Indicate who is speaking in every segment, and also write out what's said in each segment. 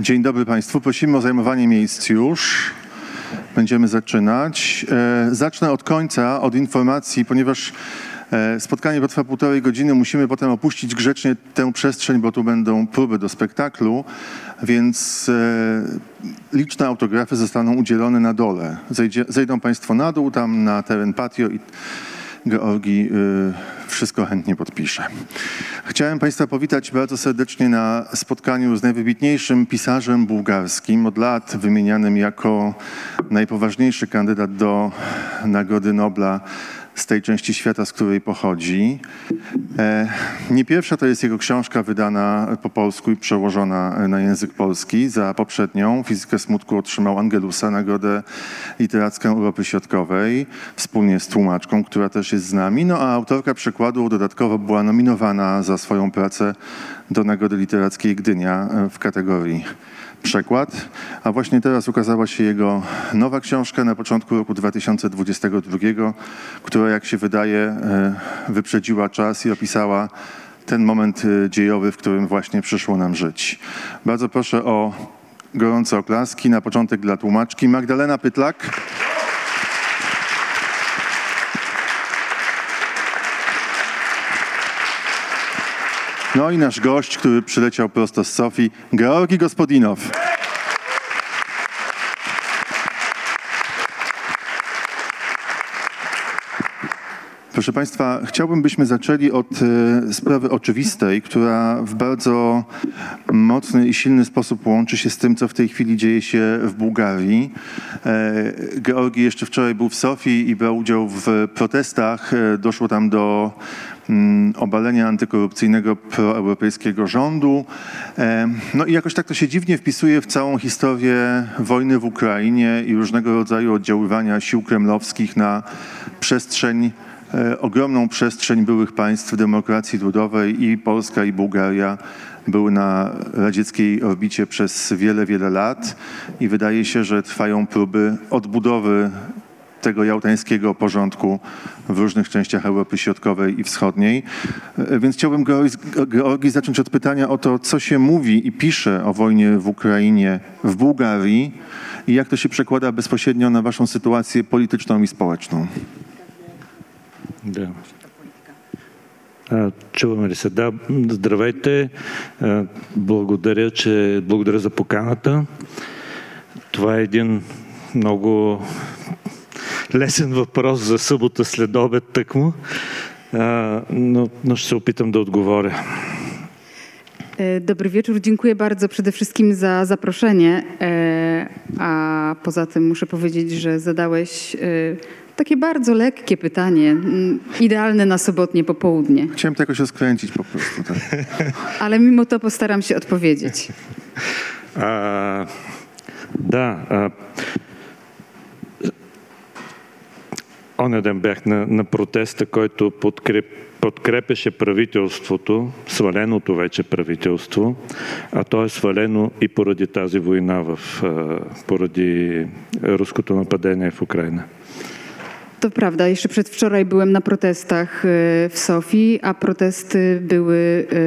Speaker 1: Dzień dobry Państwu. Prosimy o zajmowanie miejsc już. Będziemy zaczynać. E, zacznę od końca, od informacji, ponieważ e, spotkanie potrwa półtorej godziny. Musimy potem opuścić grzecznie tę przestrzeń, bo tu będą próby do spektaklu, więc e, liczne autografy zostaną udzielone na dole. Zejdą Państwo na dół, tam na teren patio i Georgi y, wszystko chętnie podpisze. Chciałem Państwa powitać bardzo serdecznie na spotkaniu z najwybitniejszym pisarzem bułgarskim, od lat wymienianym jako najpoważniejszy kandydat do Nagrody Nobla z tej części świata, z której pochodzi. E, nie pierwsza to jest jego książka wydana po polsku i przełożona na język polski. Za poprzednią, Fizykę smutku, otrzymał Angelusa, Nagrodę Literacką Europy Środkowej, wspólnie z tłumaczką, która też jest z nami. No a autorka przekładu dodatkowo była nominowana za swoją pracę do Nagrody Literackiej Gdynia w kategorii przekład, a właśnie teraz ukazała się jego nowa książka na początku roku 2022, która jak się wydaje e, wyprzedziła czas i opisała ten moment e, dziejowy, w którym właśnie przyszło nam żyć. Bardzo proszę o gorące oklaski. Na początek dla tłumaczki Magdalena Pytlak. No i nasz gość, który przyleciał prosto z Sofii, Georgi Gospodinow. Proszę Państwa, chciałbym, byśmy zaczęli od e, sprawy oczywistej, która w bardzo mocny i silny sposób łączy się z tym, co w tej chwili dzieje się w Bułgarii. E, Georgi jeszcze wczoraj był w Sofii i brał udział w protestach. E, doszło tam do mm, obalenia antykorupcyjnego proeuropejskiego rządu. No i jakoś tak to się dziwnie wpisuje w całą historię wojny w Ukrainie i różnego rodzaju oddziaływania sił kremlowskich na przestrzeń ogromną przestrzeń byłych państw demokracji ludowej i Polska i Bułgaria były na radzieckiej orbicie przez wiele, wiele lat i wydaje się, że trwają próby odbudowy tego jałtańskiego porządku w różnych częściach Europy Środkowej i Wschodniej. E, więc chciałbym, Georgi, zacząć od pytania o to, co się mówi i pisze o wojnie w Ukrainie, w Bułgarii i jak to się przekłada bezpośrednio na waszą sytuację polityczną i społeczną.
Speaker 2: Да. Чуваме ли се? Да, здравейте. Благодаря, че, благодаря за поканата. Това е един много лесен въпрос за събота след обед тъкмо, но, но ще се опитам да отговоря.
Speaker 3: Dobry wieczór, dziękuję bardzo przede wszystkim za zaproszenie. A poza tym muszę powiedzieć, że zadałeś takie bardzo lekkie pytanie, mm, idealne na sobotnie popołudnie.
Speaker 1: Chciałem to jakoś rozkręcić po prostu. Tak.
Speaker 3: Ale mimo to postaram się odpowiedzieć.
Speaker 2: А, да. А, оня ден бях на, на протеста, който подкреп, подкрепеше правителството, сваленото вече правителство, а то е свалено и поради тази война, в, поради руското нападение в Украина.
Speaker 3: To prawda. Jeszcze przedwczoraj byłem na protestach e, w Sofii, a protesty były. E,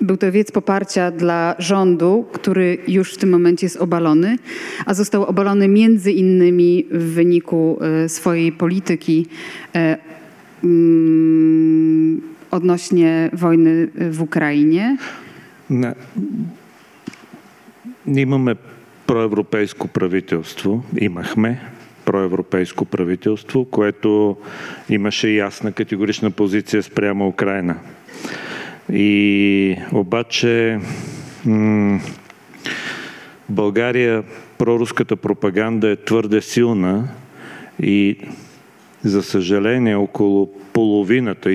Speaker 3: był to wiec poparcia dla rządu, który już w tym momencie jest obalony, a został obalony między innymi w wyniku e, swojej polityki mm, odnośnie wojny w Ukrainie.
Speaker 2: Nie mamy proeuropejskie правителство, имахме, проевропейско правителство, което имаше ясна категорична позиция спрямо Украина. И обаче м- България проруската пропаганда е твърде силна и за съжаление около половината,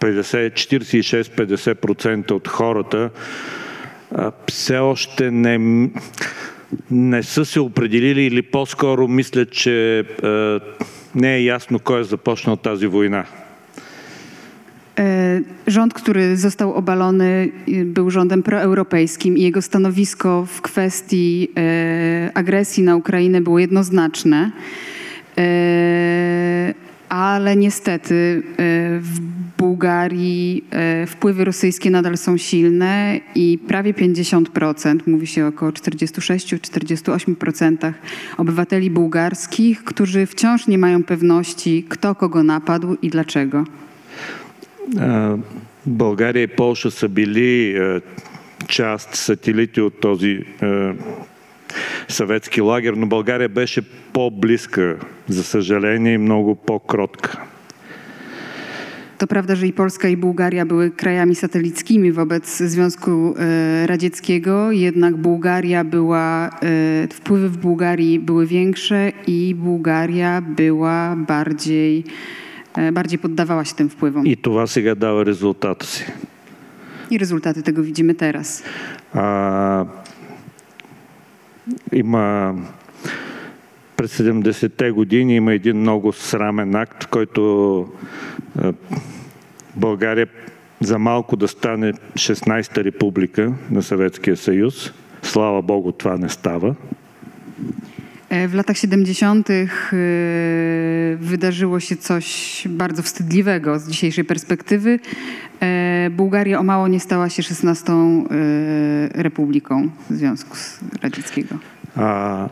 Speaker 2: 46-50% от хората все още не, не са се определили или по-скоро мислят, че а, не е ясно кой е започнал тази война.
Speaker 3: E, Rząd, który został obalony, y, był rządem proeuropejskim i jego stanowisko w kwestii e, agresji na Ukrainę było jednoznaczne. E, Ale niestety e, w Bułgarii e, wpływy rosyjskie nadal są silne i prawie 50%, mówi się około 46-48% obywateli bułgarskich, którzy wciąż nie mają pewności, kto kogo napadł i dlaczego.
Speaker 2: А, България и Полша са били а, част, сателити от този а, съветски лагер, но България беше по-близка, за съжаление, и много по-кротка.
Speaker 3: To prawda, że i Polska, i Bułgaria były krajami satelickimi wobec Związku e, Radzieckiego, jednak Bułgaria była, e, wpływy w Bułgarii były większe i Bułgaria była bardziej, e, bardziej poddawała się tym wpływom.
Speaker 2: И това сега дава резултата си.
Speaker 3: I rezultaty tego widzimy teraz.
Speaker 2: А, има през 70-те години има един много срамен акт, който а, България за малко да стане 16-та република на Съветския съюз. Слава Богу, това не става.
Speaker 3: E, W latach 70. e, wydarzyło się coś bardzo wstydliwego z dzisiejszej perspektywy. E, Bułgaria o mało nie stała się 16. e, republiką Związku Radzieckiego.
Speaker 2: А,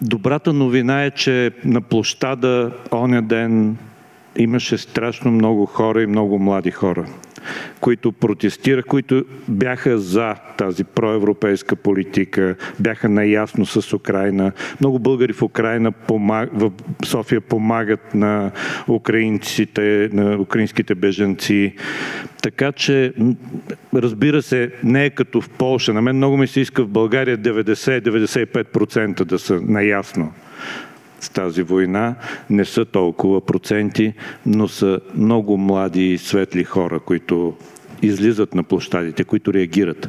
Speaker 2: добрата новина е, че на площада оня ден имаше страшно много хора и много млади хора, Които протестираха, които бяха за тази проевропейска политика, бяха наясно с Украина. Много българи в Украина, в София помагат на украинците, на украинските беженци. Така че, разбира се, не е като в Полша. На мен много ми се иска в България 90-95% да са наясно с тази война. Не са толкова проценти, но са много млади и светли хора, които излизат на площадите, които реагират.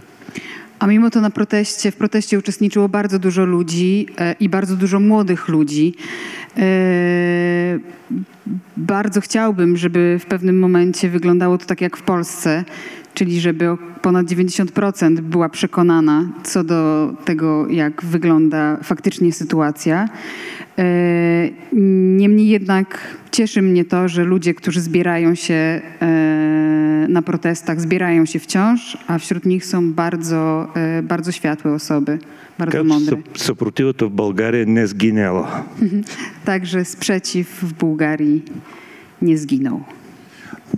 Speaker 3: A mimo to na proteście, w proteście uczestniczyło bardzo dużo ludzi e, i bardzo dużo młodych ludzi. E, bardzo chciałbym, żeby w pewnym momencie wyglądało to tak jak w Polsce, czyli żeby o- ponad 90% była przekonana co do tego, jak wygląda faktycznie sytuacja. E, Niemniej jednak cieszy mnie to, że ludzie, którzy zbierają się e, na protestach, zbierają się wciąż, a wśród nich są bardzo, e, bardzo światłe osoby, bardzo
Speaker 2: Така че
Speaker 3: mądre.
Speaker 2: съ- съпротивата в България не е сгинела.
Speaker 3: Także sprzeciw w Bułgarii nie zginął.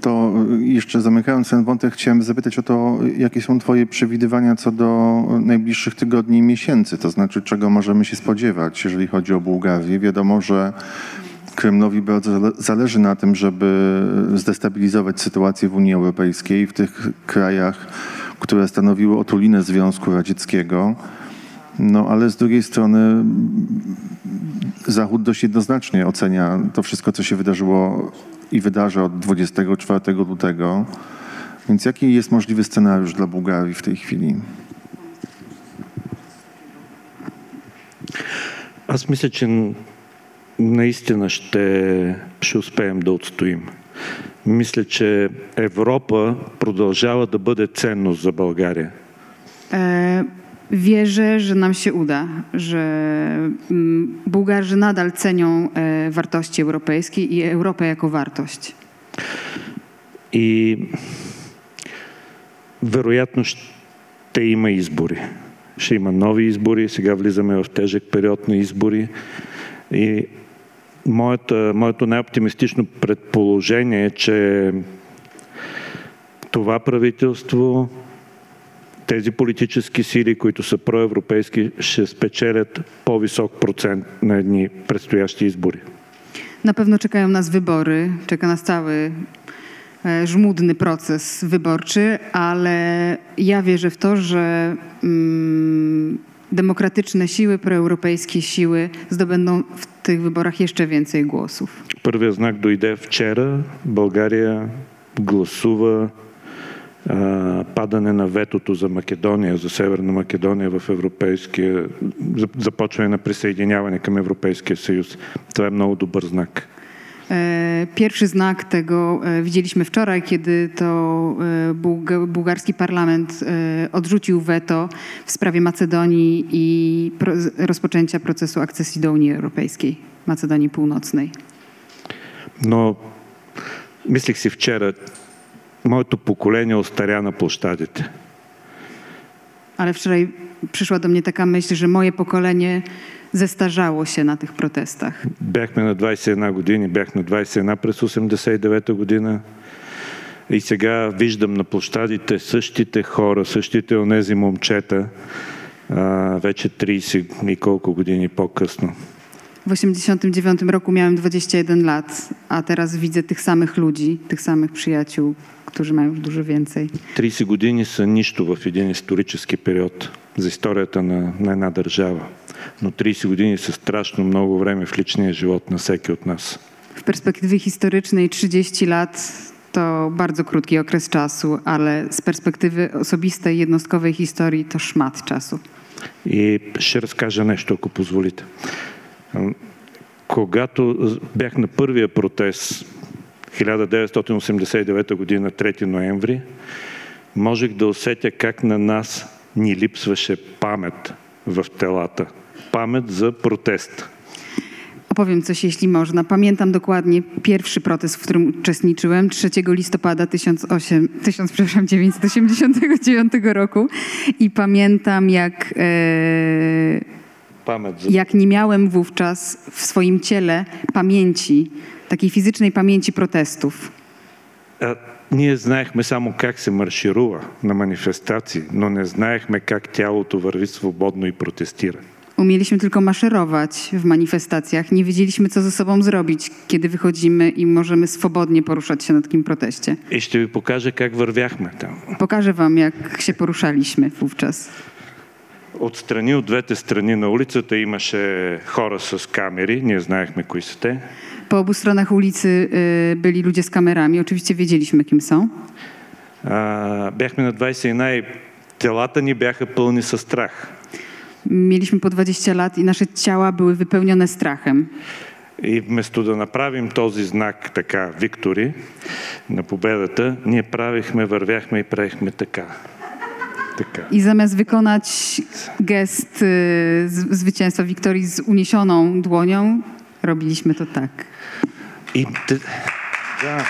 Speaker 1: To y, jeszcze zamykając ten wątek, chciałem zapytać o to, jakie są Twoje przewidywania co do najbliższych tygodni i miesięcy, to znaczy czego możemy się spodziewać, jeżeli chodzi o Bułgarię. Wiadomo, że Kremlowi bardzo zale- zależy na tym, żeby zdestabilizować sytuację w Unii Europejskiej, w tych krajach, które stanowiły otulinę Związku Radzieckiego. No ale z drugiej strony Zachód dość jednoznacznie ocenia to wszystko, co się wydarzyło i wydarzy od 24 lutego. Więc jaki jest możliwy scenariusz dla Bułgarii w tej chwili?
Speaker 2: Аз мисля, че н- наистина ще, ще успеем да отстоим. Мисля, че Европа продължава да бъде ценност за България.
Speaker 3: E, Wierzę, że nam się uda, że mm, Bułgarzy nadal cenią e, wartości europejskie i Europę jako wartość.
Speaker 2: И вероятно ще има избори. Ще има нови избори. Сега влизаме в тежък период на избори. И моята, моето най-оптимистично предположение е, че това правителство, тези политически сили, които са проевропейски, ще спечелят по-висок процент на едни предстоящи избори.
Speaker 3: Na pewno czekają nas wybory, czeka nas cały e, żmudny proces wyborczy, ale ja wierzę w to, że mm, demokratyczne siły, proeuropejskie siły zdobędą w tych wyborach jeszcze więcej głosów.
Speaker 2: Първият знак дойде вчера. България гласува а, падане на ветото за Македония, за Северна Македония в Европейския, за- започване на присъединяване към Европейския съюз. Това е много добър знак.
Speaker 3: E, Pierwszy znak tego e, widzieliśmy wczoraj, kiedy to e, bułga- bułgarski parlament e, odrzucił weto w sprawie Macedonii i pro, rozpoczęcia procesu akcesji do Unii Europejskiej, Macedonii Północnej.
Speaker 2: Но мислих си вчера, моето поколение остаря на площадите.
Speaker 3: Ale wczoraj przyszła do mnie taka myśl, że moje pokolenie zestarzało się na tych protestach.
Speaker 2: Бяхме на 21 години, бях на 21 през 89 година. И сега виждам на площадите същите хора, същите онези момчета, а, вече 30 и колко години по-късно.
Speaker 3: W 89 roku miałem 21 lat, a teraz widzę tych samych ludzi, tych samych przyjaciół, którzy mają już dużo więcej.
Speaker 2: 30 години са нищо в един исторически период за историята на, на една държава. Но 30 години са страшно много време в личния живот на всеки от нас.
Speaker 3: W perspektywie historycznej 30 lat to bardzo krótki okres czasu, ale z perspektywy osobistej, jednostkowej historii to szmat czasu.
Speaker 2: И ще разкажа нещо, ако позволите. Ам, Когато бях на първия протест 1989 година, 3 ноември, можех да усетя как на нас ни липсваше памет в телата. Памет за протест.
Speaker 3: Opowiem coś, jeśli można. Pamiętam dokładnie pierwszy protest, w którym uczestniczyłem 3 listopada 1800, 1989 roku i pamiętam, jak, e,
Speaker 2: Памет за
Speaker 3: jak nie miałem wówczas w swoim ciele pamięci, takiej fizycznej pamięci protestów.
Speaker 2: А, ние знаехме само как се марширува на манифестации, но не знаехме как тялото върви свободно и протестира.
Speaker 3: Umieliśmy tylko maszerować w manifestacjach. Nie wiedzieliśmy, co ze sobą zrobić, kiedy wychodzimy i możemy swobodnie poruszać się na takim proteście.
Speaker 2: И ще ви покажа как вървяхме там.
Speaker 3: Pokażę wam, jak się poruszaliśmy wówczas.
Speaker 2: Отстрани от двете страни на улицата имаше хора с камери, ние знаехме кои са те.
Speaker 3: Po obu stronach ulicy y, byli ludzie z kamerami. Oczywiście wiedzieliśmy, kim są.
Speaker 2: А, бяхме на 21 и телата ни бяха пълни със страх.
Speaker 3: Mieliśmy po 20 lat i nasze ciała były wypełnione strachem.
Speaker 2: И вместо да направим този знак така, Виктори, на победата, ние правихме, вървяхме и правихме така. Така.
Speaker 3: I zamiast wykonać gest y, z- zwycięstwa Wiktorii z uniesioną dłonią, robiliśmy to tak.
Speaker 2: И да.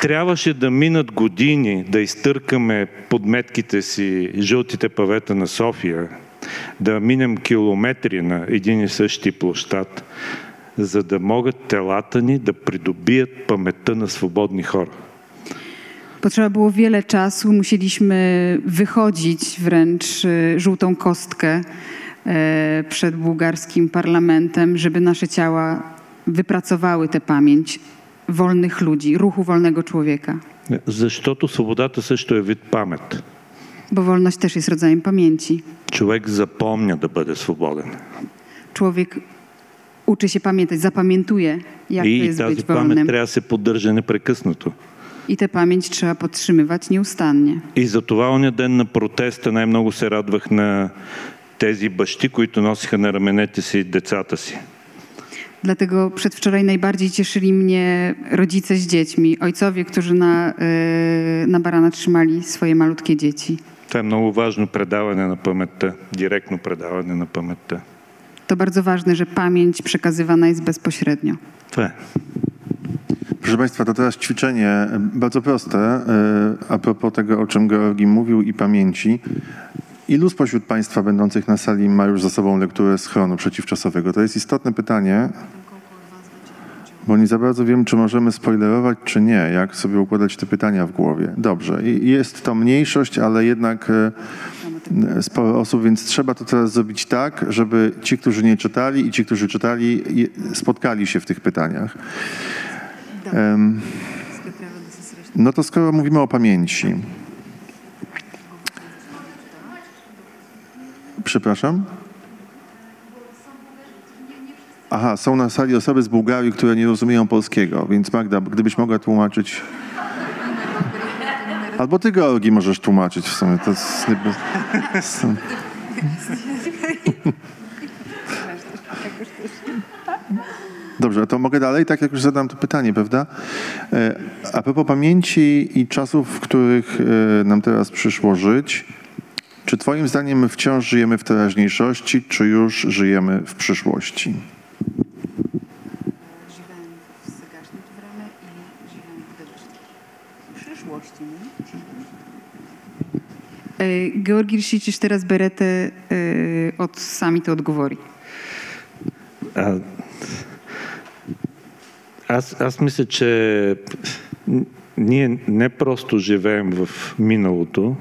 Speaker 2: Трябваше да минат години да изтъркаме подметките си жълтите павета на София, да минем километри на един и същи площад, за да могат телата ни да придобият паметта на свободни хора.
Speaker 3: Potrzeba było wiele czasu, musieliśmy wychodzić wręcz żółtą kostkę przed bułgarskim parlamentem, żeby nasze ciała wypracowały tę pamięć wolnych ludzi, ruchu wolnego człowieka.
Speaker 2: Защото свободата също е вид памет.
Speaker 3: Bo wolność też jest rodzajem pamięci.
Speaker 2: Човек запомня да бъде свободен.
Speaker 3: Człowiek uczy się pamiętać, zapamiętuje, jak to
Speaker 2: И
Speaker 3: jest
Speaker 2: тази
Speaker 3: być
Speaker 2: памет
Speaker 3: wolnym.
Speaker 2: трябва да се поддържа непрекъснато.
Speaker 3: I tę pamięć trzeba podtrzymywać nieustannie.
Speaker 2: И за това оня ден на протеста най-много се радвах на тези бащи, които носиха на раменете си децата си.
Speaker 3: Dlatego przedwczoraj najbardziej cieszyli mnie rodzice z dziećmi, ojcowie, którzy na, y, na barana trzymali swoje malutkie dzieci.
Speaker 2: Това е много важно предаване на паметта, директно предаване на паметта.
Speaker 3: To bardzo ważne, że pamięć przekazywana jest bezpośrednio.
Speaker 2: Това е.
Speaker 1: Proszę Państwa, to teraz ćwiczenie e, bardzo proste e, a propos tego, o czym Georgi mówił i pamięci. Ilu spośród Państwa będących na sali ma już za sobą lekturę schronu przeciwczasowego? To jest istotne pytanie, bo nie za bardzo wiem, czy możemy spoilerować, czy nie, jak sobie układać te pytania w głowie. Dobrze, jest to mniejszość, ale jednak e, sporo osób, więc trzeba to teraz zrobić tak, żeby ci, którzy nie czytali i ci, którzy czytali, spotkali się w tych pytaniach. No to skoro mówimy o pamięci. Przepraszam? Aha, są na sali osoby z Bułgarii, które nie rozumieją polskiego, więc Magda, gdybyś mogła tłumaczyć. Albo ty, Georgi, możesz tłumaczyć w sumie. To jest. Dobrze, to mogę dalej, tak jak już zadam to pytanie, prawda? E, A propos pamięci i czasów, w których e, nam teraz przyszło żyć, czy twoim zdaniem my wciąż żyjemy w teraźniejszości, czy już żyjemy w przyszłości?
Speaker 3: Żywem w Sagarznym Wramy i żywem w przyszłości. Georgi Rysičić teraz берете е, от самите отговори.
Speaker 2: А, аз, аз мисля, че ние не просто живеем в миналото,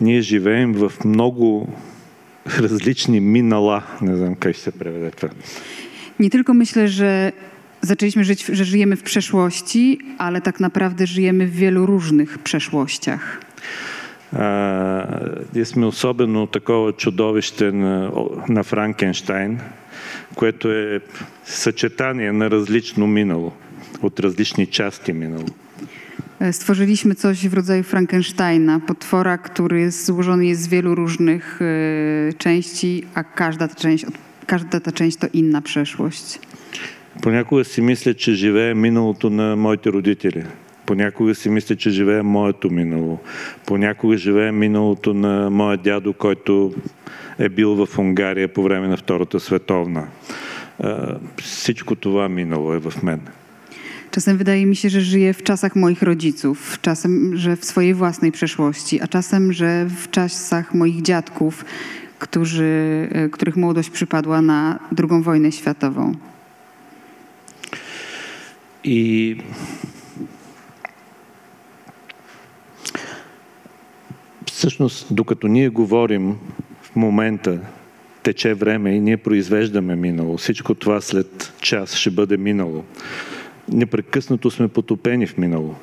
Speaker 2: ние живеем в много различни минала. Не знам как ще се преведе това.
Speaker 3: Nie tylko myślę, że zaczęliśmy żyć, że żyjemy w przeszłości, ale tak naprawdę żyjemy w wielu różnych przeszłościach.
Speaker 2: А, ние сме особено такова чудовище на, на Франкенштайн, което е съчетание на различно минало, от различни части минало.
Speaker 3: E, Stworzyliśmy coś w rodzaju Frankensteina, potwora, który złożony jest z wielu różnych e, części, a każda ta część, od- każda ta część to inna przeszłość.
Speaker 2: Понякога си мисля, че живее миналото на моите родители. Понякога си мисля, че живее моето минало. Понякога живее миналото на моя дядо, който е бил в Унгария по време на Втората световна. А, Всичко това минало е в мен.
Speaker 3: Czasem wydaje mi się, że żyję w czasach moich rodziców, czasem, że w swojej własnej przeszłości, a czasem, że w czasach moich dziadków, którzy, e, których młodość przypadła na II wojnę światową.
Speaker 2: И всъщност, докато ние говорим в момента, тече време и ние произвеждаме минало. Всичко това след час ще бъде минало. Непрекъснато сме потопени в минало.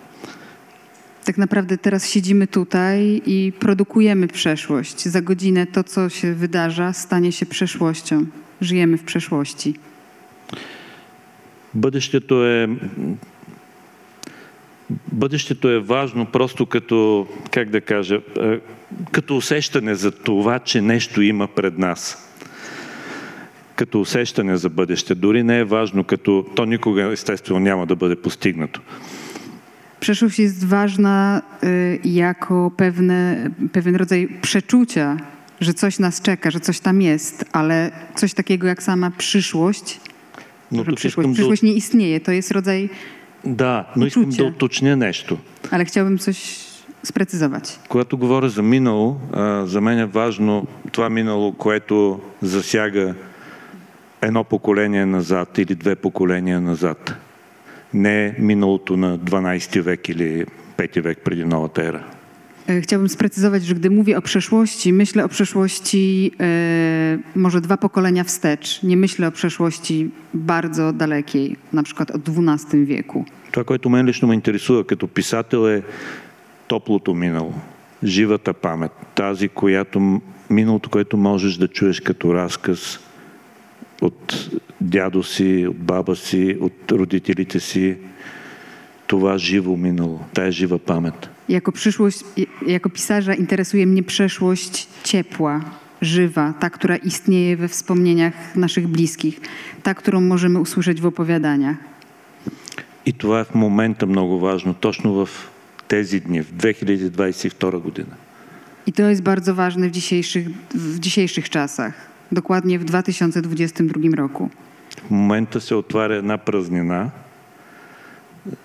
Speaker 3: Tak naprawdę teraz siedzimy tutaj i produkujemy przeszłość. Za godzinę to, co się wydarza, stanie się przeszłością. Żyjemy w przeszłości.
Speaker 2: Бъдещето е. Бъдещето е важно просто като, как да кажа, е, като усещане за това, че нещо има пред нас. Като усещане за бъдеще. Дори не е важно, като то никога естествено няма да бъде постигнато.
Speaker 3: Przeszłość jest ważna y, jako pewne, pewien rodzaj przeczucia, że coś nas czeka, że coś tam jest, ale coś takiego jak sama przyszłość,
Speaker 2: Но
Speaker 3: że
Speaker 2: тук
Speaker 3: przyszłość,
Speaker 2: искам да,
Speaker 3: przyszłość nie istnieje. To jest rodzaj,
Speaker 2: да, но искам
Speaker 3: Почуття.
Speaker 2: да уточня нещо.
Speaker 3: ale chciałbym coś sprecyzować.
Speaker 2: Когато говоря за минало, а, за мен е важно това минало, което засяга едно поколение назад или две поколения назад. Не миналото на 12 век или 5 век преди новата ера.
Speaker 3: E, Chciałbym sprecyzować, że gdy mówię o przeszłości, myślę o przeszłości e, może dwa pokolenia wstecz. Nie myślę o przeszłości bardzo dalekiej, na przykład o XII wieku.
Speaker 2: Това, което мен лично ме интересува като писател е топлото минало, живата памет, тази, която миналото, което можеш да чуеш като разказ от дядо си, от баба си, от родителите си, това живо минало, тая жива памет.
Speaker 3: Jako przyszłość, jako pisarza interesuje mnie przeszłość ciepła, żywa, ta, która istnieje we wspomnieniach naszych bliskich, ta, którą możemy usłyszeć w opowiadaniach.
Speaker 2: И това е в момента много важно, точно в тези дни, в 2022 година.
Speaker 3: I to jest bardzo ważne w dzisiejszych, w dzisiejszych czasach, Dokładnie w 2022 roku.
Speaker 2: В момента се отваря една празнина,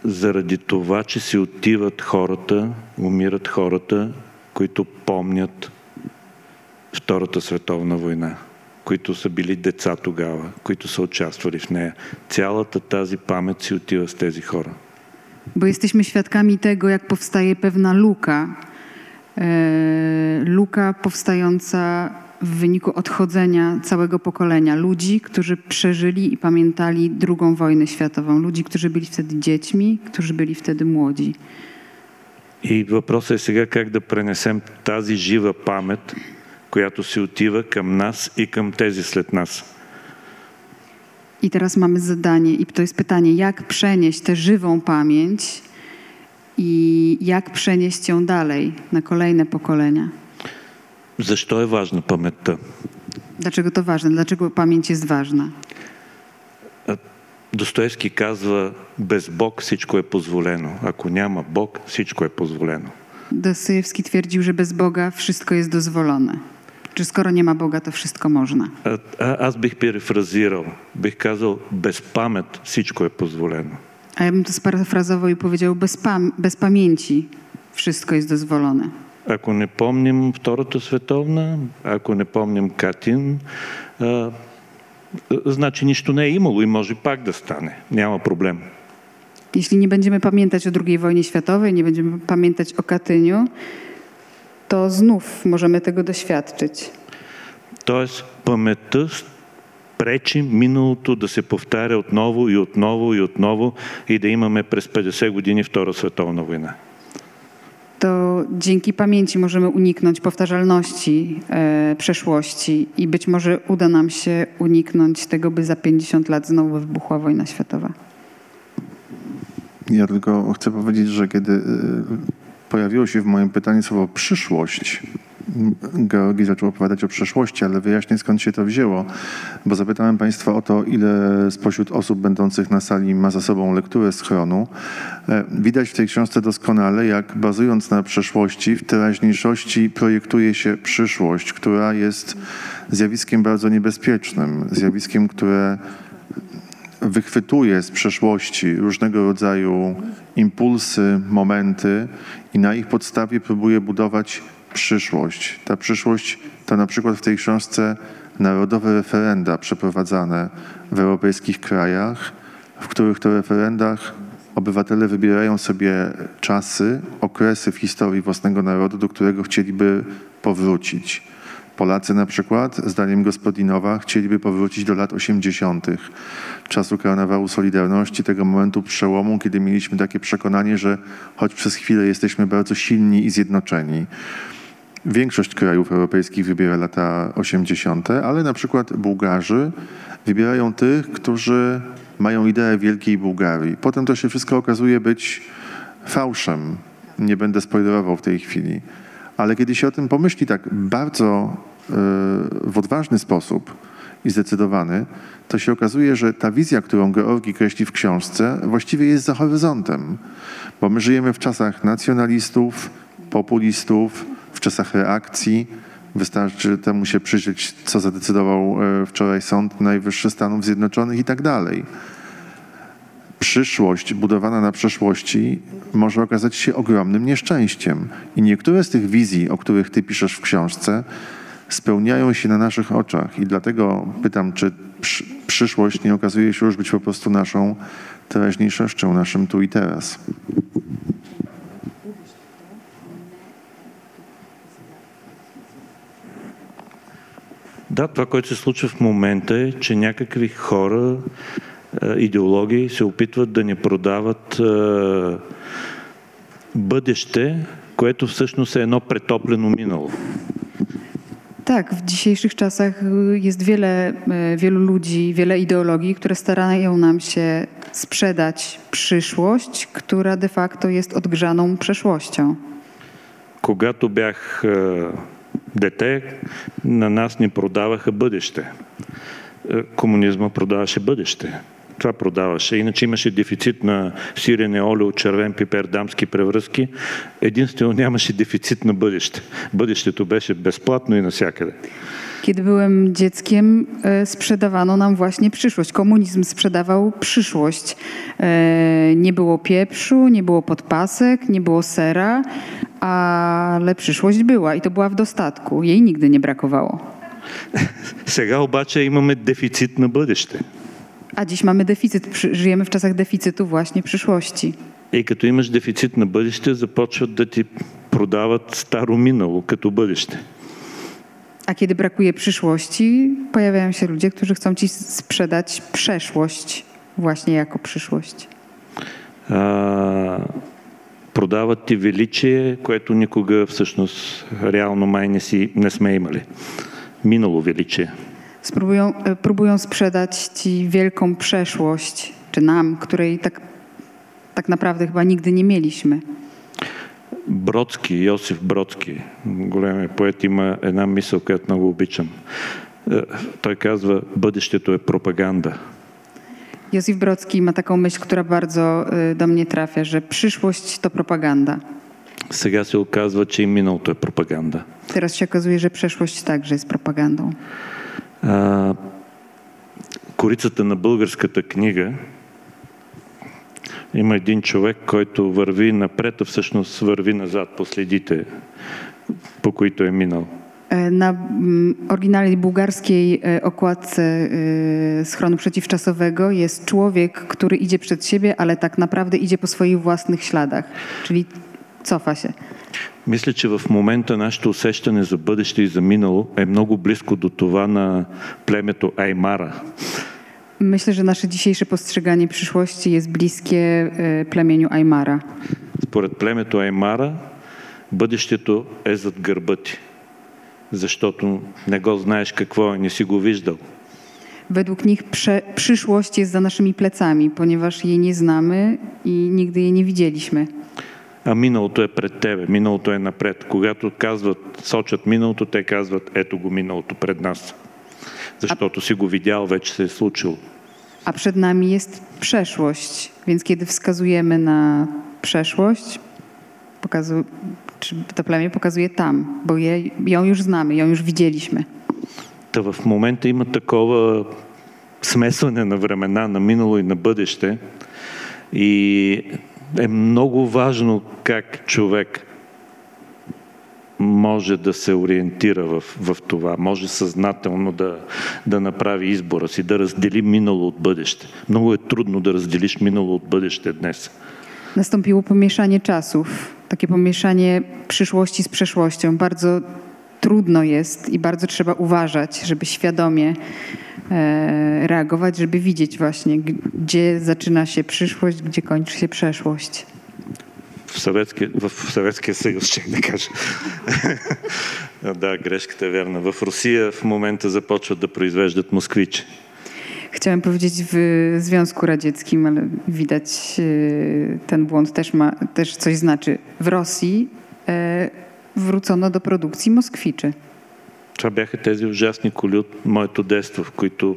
Speaker 2: заради това, че си отиват хората, умират хората, които помнят Втората световна война, които са били деца тогава, които са участвали в нея. Цялата тази памет си отива с тези хора.
Speaker 3: Bo jesteśmy świadkami tego, jak powstaje pewna luka. E, luka powstająca w wyniku odchodzenia całego pokolenia ludzi, którzy przeżyli i pamiętali II wojnę światową. Ludzi, którzy byli wtedy dziećmi, którzy byli wtedy młodzi.
Speaker 2: И въпросът е сега как да пренесем тази жива памет, която си отива към нас и към тези след нас.
Speaker 3: I teraz mamy zadanie, i to jest pytanie, jak przenieść tę żywą pamięć i jak przenieść ją dalej na kolejne pokolenia.
Speaker 2: Защо е важна паметта?
Speaker 3: Dlaczego to ważne? Dlaczego pamięć jest ważna?
Speaker 2: Достоевски казва, без Бог всичко е позволено. Ако няма Бог, всичко е позволено.
Speaker 3: Dostojewski twierdził, że bez Boga wszystko jest dozwolone. Czy skoro nie ma Boga, to wszystko można?
Speaker 2: А, а, аз бих перефразирал, бих казал, без памет всичко е позволено.
Speaker 3: A ja bym to sparafrazował i powiedział, bez, pam- bez pamięci wszystko jest dozwolone.
Speaker 2: Ако не помним Втората световна, ако не помним Катин, а, значи нищо не е имало и може пак да стане. Няма проблем.
Speaker 3: Jeśli nie będziemy pamiętać o II wojnie światowej, nie będziemy pamiętać o Katyniu, to znów możemy tego doświadczyć.
Speaker 2: Тоест, паметта пречи миналото да се повтаря отново и отново и отново и да имаме през 50 години Втора световна война.
Speaker 3: To dzięki pamięci możemy uniknąć powtarzalności e, przeszłości i być może uda nam się uniknąć tego, by za 50 lat znowu wybuchła wojna światowa.
Speaker 1: Ja tylko chcę powiedzieć, że kiedy y, pojawiło się w moim pytaniu słowo przyszłość, Georgi zaczął opowiadać o przeszłości, ale wyjaśnię skąd się to wzięło, bo zapytałem Państwa o to, ile spośród osób będących na sali ma za sobą lekturę schronu. E, Widać w tej książce doskonale, jak bazując na przeszłości, w teraźniejszości projektuje się przyszłość, która jest zjawiskiem bardzo niebezpiecznym, zjawiskiem, które wychwytuje z przeszłości różnego rodzaju impulsy, momenty i na ich podstawie próbuje budować przyszłość. Ta przyszłość to na przykład w tej książce narodowe referenda przeprowadzane w europejskich krajach, w których to referendach obywatele wybierają sobie czasy, okresy w historii własnego narodu, do którego chcieliby powrócić. Polacy na przykład, zdaniem Gospodinowa, chcieliby powrócić do lat 80., czasu karnawału Solidarności, tego momentu przełomu, kiedy mieliśmy takie przekonanie, że choć przez chwilę jesteśmy bardzo silni i zjednoczeni. Większość krajów europejskich wybiera lata 80., ale na przykład Bułgarzy wybierają tych, którzy mają ideę Wielkiej Bułgarii. Potem to się wszystko okazuje być fałszem. Nie będę spoilerował w tej chwili. Ale kiedy się o tym pomyśli tak bardzo yy, w odważny sposób i zdecydowany, to się okazuje, że ta wizja, którą Georgi kreśli w książce, właściwie jest za horyzontem. Bo my żyjemy w czasach nacjonalistów, populistów, w czasach reakcji. Wystarczy temu się przyjrzeć, co zadecydował e, wczoraj Sąd Najwyższy Stanów Zjednoczonych i tak dalej. Przyszłość budowana na przeszłości może okazać się ogromnym nieszczęściem. I niektóre z tych wizji, o których ty piszesz w książce, spełniają się na naszych oczach. I dlatego pytam, czy przy, przyszłość nie okazuje się już być po prostu naszą teraźniejszością, naszym tu i teraz.
Speaker 2: Да, това, което се случва в момента е, че някакви хора, е, идеологии се опитват да ни продават е, бъдеще, което всъщност е едно претоплено минало.
Speaker 3: Tak, w dzisiejszych czasach y, jest wiele, y, wielu ludzi, wiele ideologii, które starają nam się sprzedać przyszłość, która de facto jest odgrzaną przeszłością.
Speaker 2: Когато бях е, дете, на нас ни продаваха бъдеще. Е, Комунизма продаваше бъдеще. Това продаваше. Иначе имаше дефицит на сирене, олио, червен пипер, дамски превръзки. Единствено нямаше дефицит на бъдеще. Бъдещето беше безплатно и навсякъде.
Speaker 3: Kiedy byłem dzieckiem, e, sprzedawano nam właśnie przyszłość. Komunizm sprzedawał przyszłość. E, Nie było pieprzu, nie było podpasek, nie było sera, ale przyszłość była i to była w dostatku. Jej nigdy nie brakowało.
Speaker 2: Сега обаче имаме дефицит на бъдеще.
Speaker 3: A dziś mamy deficyt, przy- żyjemy w czasach deficytu właśnie przyszłości.
Speaker 2: И като имаш дефицит на бъдеще, започват да ти продават старо минало като бъдеще.
Speaker 3: A kiedy brakuje przyszłości, pojawiają się ludzie, którzy chcą ci sprzedać przeszłość właśnie jako przyszłość.
Speaker 2: а, продават ти величие, което никога всъщност реално май не, си, не сме имали. Минало величие.
Speaker 3: Spróbują, próbują sprzedać ci wielką przeszłość, czy nam, której tak, tak naprawdę chyba nigdy nie mieliśmy.
Speaker 2: Бродски, Йосиф Бродски, големия поет, има една мисъл, която много обичам. Е, Той казва, бъдещето е пропаганда.
Speaker 3: Józef Brocki ma taką myśl, która bardzo do mnie trafia, że przyszłość to propaganda.
Speaker 2: Сега се оказва, че и миналото е пропаганда.
Speaker 3: Teraz się okazuje, że przeszłość także jest propagandą.
Speaker 2: А, корицата на българската книга има един човек, който върви напред, а всъщност върви назад по следите, по които е минал.
Speaker 3: E, Na mm, oryginalnej bułgarskiej e, okładce e, schronu przeciwczasowego jest człowiek, który idzie przed siebie, ale tak naprawdę idzie po swoich własnych śladach, czyli cofa się.
Speaker 2: Мисля, че в момента нашето усещане за бъдеще и за минало е много близко до това на племето Аймара.
Speaker 3: Myślę, że nasze dzisiejsze postrzeganie przyszłości jest bliskie e, plemieniu Aymara.
Speaker 2: Според племето Аймара, бъдещето е зад гърба ти, защото не го знаеш какво е, не си го виждал.
Speaker 3: Według nich prze, przyszłość jest za naszymi plecami, ponieważ jej nie znamy i nigdy jej nie widzieliśmy.
Speaker 2: А миналото е пред тебе, миналото е напред. Когато казват, сочат миналото, те казват, ето го миналото пред нас. Защото си го видял, вече се е случило.
Speaker 3: A przed nami jest przeszłość, więc kiedy wskazujemy na przeszłość, pokazu, czy to plemię pokazuje tam, bo je, ją już znamy, ją już widzieliśmy.
Speaker 2: Та в момента има такова смесване на времена, на минало и на бъдеще. И е много важно как човек може да се ориентира в, в това, може съзнателно да, да направи избора си, да раздели минало от бъдеще. Много е трудно да разделиш минало от бъдеще днес.
Speaker 3: Nastąpiło pomieszanie czasów, takie pomieszanie przyszłości z przeszłością. Bardzo trudno jest i bardzo trzeba uważać, żeby świadomie e, reagować, żeby widzieć właśnie, g- gdzie zaczyna się przyszłość, gdzie kończy się przeszłość.
Speaker 2: В Съветския, в Съветския съюз, ще да кажа. да, грешката е вярна. В Русия в момента започват да произвеждат москвичи.
Speaker 3: Chciałem powiedzieć w Związku Radzieckim, ale widać e, ten błąd też ma też coś znaczy. W Rosji e, wrócono do produkcji moskwiczy.
Speaker 2: Това бяха тези ужасни коли от моето детство, в които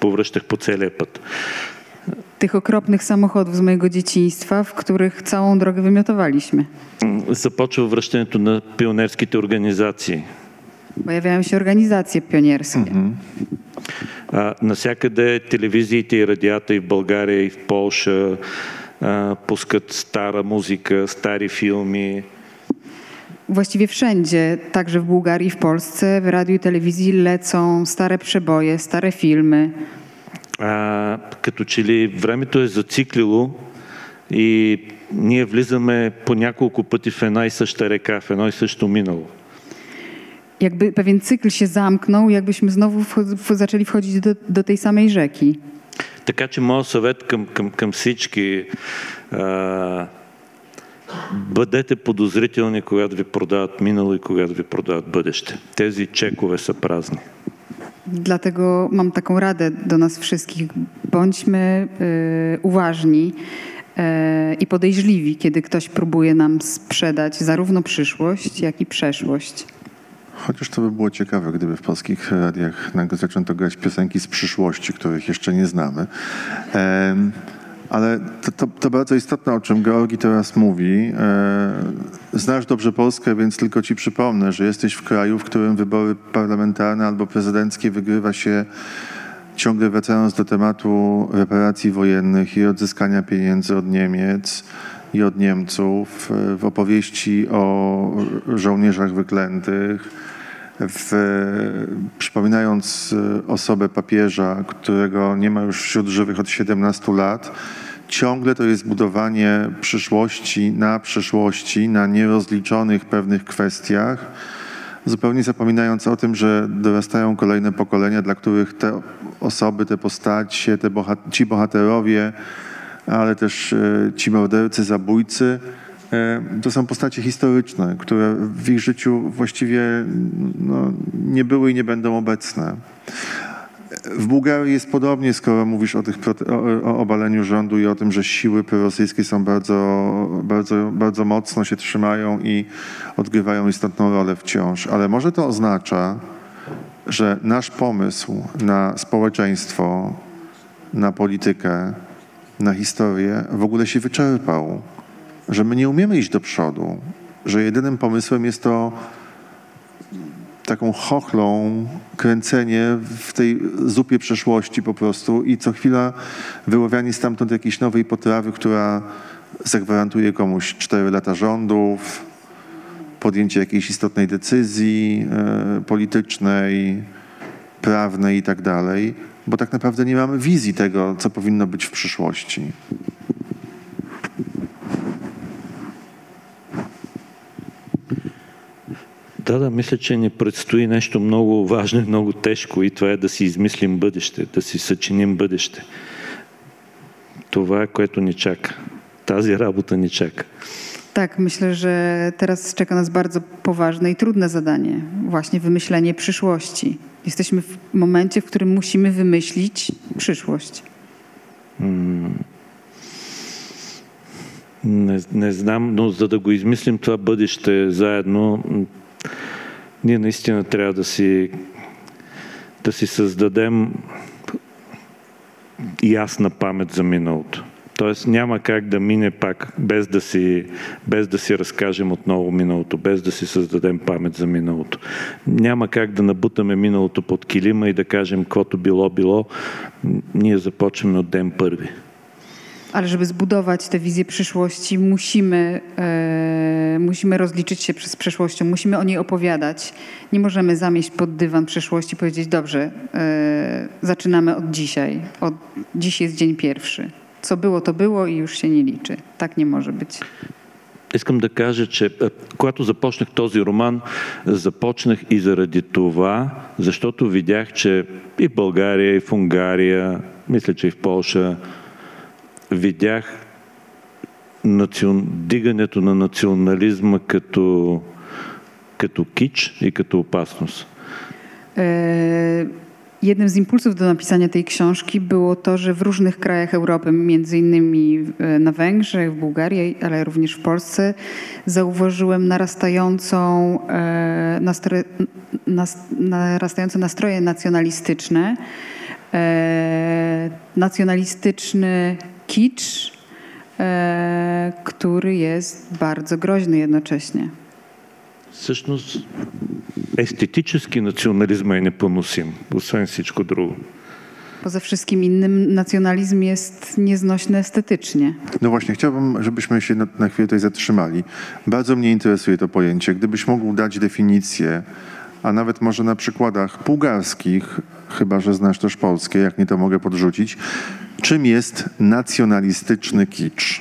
Speaker 2: повръщах по целия път.
Speaker 3: Tych okropnych samochodów z mojego dzieciństwa, w których całą drogę wymiotowaliśmy.
Speaker 2: М, Започва връщането на пионерските
Speaker 3: Pojawiają się organizacje pionierskie.
Speaker 2: А, насякъде телевизиите и радията и в България, и в Полша а, пускат стара музика, стари филми.
Speaker 3: Właściwie wszędzie, także w Bułgarii, w Polsce, w radiu i telewizji lecą stare przeboje, stare filmy.
Speaker 2: А, като че ли времето е зациклило и ние влизаме по няколко пъти в една и съща река, в едно и също минало.
Speaker 3: Jakby pewien cykl się zamknął, jakbyśmy znowu wcho- w- zaczęli wchodzić do, do tej samej rzeki.
Speaker 2: Така че моят съвет към, към, към всички а, бъдете подозрителни, когато ви продават минало и когато ви продават бъдеще. Тези чекове са празни.
Speaker 3: Dlatego mam taką radę do nas wszystkich. Bądźmy y, uważni y, i podejrzliwi, kiedy ktoś próbuje nam sprzedać zarówno przyszłość, jak i przeszłość.
Speaker 1: Chociaż to by było ciekawe, gdyby w polskich radiach nagle zaczęto grać piosenki z przyszłości, których jeszcze nie znamy. Em, ale to, to, to bardzo istotne, o czym Georgi teraz mówi. E, znasz dobrze Polskę, więc tylko ci przypomnę, że jesteś w kraju, w którym wybory parlamentarne albo prezydenckie wygrywa się ciągle wracając do tematu reparacji wojennych i odzyskania pieniędzy od Niemiec i od Niemców, w opowieści o żołnierzach wyklętych, w, przypominając osobę papieża, którego nie ma już wśród żywych od 17 lat, ciągle to jest budowanie przyszłości na przyszłości, na nierozliczonych pewnych kwestiach, zupełnie zapominając o tym, że dorastają kolejne pokolenia, dla których te osoby, te postacie, te bohat- ci bohaterowie, ale też e, ci mordercy, zabójcy, e, to są postacie historyczne, które w ich życiu właściwie no, nie były i nie będą obecne. W Bułgarii jest podobnie, skoro mówisz o, tych, o, o obaleniu rządu i o tym, że siły prorosyjskie są bardzo, bardzo, bardzo mocno się trzymają i odgrywają istotną rolę wciąż. Ale może to oznacza, że nasz pomysł na społeczeństwo, na politykę, na historię w ogóle się wyczerpał. Że my nie umiemy iść do przodu. Że jedynym pomysłem jest to taką chochlą kręcenie w tej zupie przeszłości po prostu i co chwila wyławianie stamtąd jakiejś nowej potrawy, która zagwarantuje komuś 4 lata rządów, podjęcie jakiejś istotnej decyzji e, politycznej, prawnej i tak dalej, bo tak naprawdę nie mamy wizji tego, co powinno być w przyszłości.
Speaker 2: Да, да, мисля, че ни предстои нещо много важно и много тежко и това е да си измислим бъдеще, да си съчиним бъдеще. Това е което ни чака. Тази работа ни чака.
Speaker 3: Tak, myślę, że teraz czeka nas bardzo poważne i trudne zadanie właśnie wymyślenie przyszłości. Jesteśmy w momencie, w którym musimy wymyślić przyszłość.
Speaker 2: Не, не знам, но за да го измислим това бъдеще заедно, м, ние наистина трябва да си, да си създадем ясна памет за миналото. Тоест няма как да мине пак без да си, без да си разкажем отново миналото, без да си създадем памет за миналото. Няма как да набутаме миналото под килима и да кажем каквото било било. Ние започваме от ден първи.
Speaker 3: Ale żeby zbudować tę wizję przyszłości, musimy, e, musimy rozliczyć się z przeszłością, musimy o niej opowiadać. Nie możemy zamieść pod dywan przeszłości i powiedzieć, dobrze, e, zaczynamy od dzisiaj. Od, dziś jest dzień pierwszy. Co było, to było i już się nie liczy. Tak nie może być.
Speaker 2: Искам да кажа, че а, когато започнах този роман, започнах и заради това, защото видях, че и в България, и в Унгария, мисля, че и в Полша, видях национ... дигането на национализма като, като кич и като опасност.
Speaker 3: E, Jednym z impulsów do napisania tej książki było to, że w różnych krajach Europy, między innymi e, na Węgrzech, w Bułgarii, ale również w Polsce, zauważyłem narastającą, e, nastroje, nas, narastające nastroje nacjonalistyczne, e, nacjonalistyczny kicz, który jest bardzo groźny jednocześnie
Speaker 2: Всъщност, естетически национализма е непоносим, освен всичко друго.
Speaker 3: Poza wszystkim innym nacjonalizm jest nieznośny estetycznie.
Speaker 1: No właśnie, chciałbym, żebyśmy się na, na chwilę tutaj zatrzymali. Bardzo mnie interesuje to pojęcie. Gdybyś mógł dać definicję, a nawet może na przykładach bułgarskich, chyba że znasz też polskie, jak nie to mogę podrzucić, czym jest nacjonalistyczny kicz?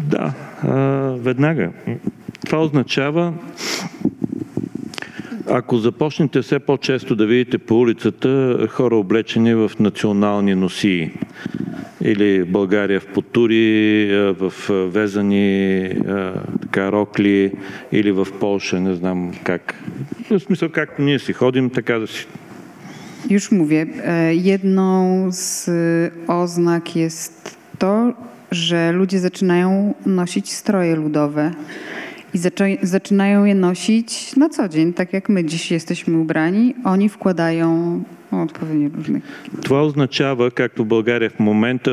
Speaker 2: Да, а, веднага. Това означава, ако започнете все по-често да видите по улицата хора облечени в национални носии, или в България в потури, в везани така рокли, или в Полша, не знам как. В смисъл, както ние си ходим, така да си
Speaker 3: Już mówię, e, jedną z oznak jest to, że ludzie zaczynają nosić stroje ludowe i zaczą- zaczynają je nosić na co dzień, tak jak my dziś jesteśmy ubrani. Oni wkładają odpowiednio różnych.
Speaker 2: Това означава, както в България в момента,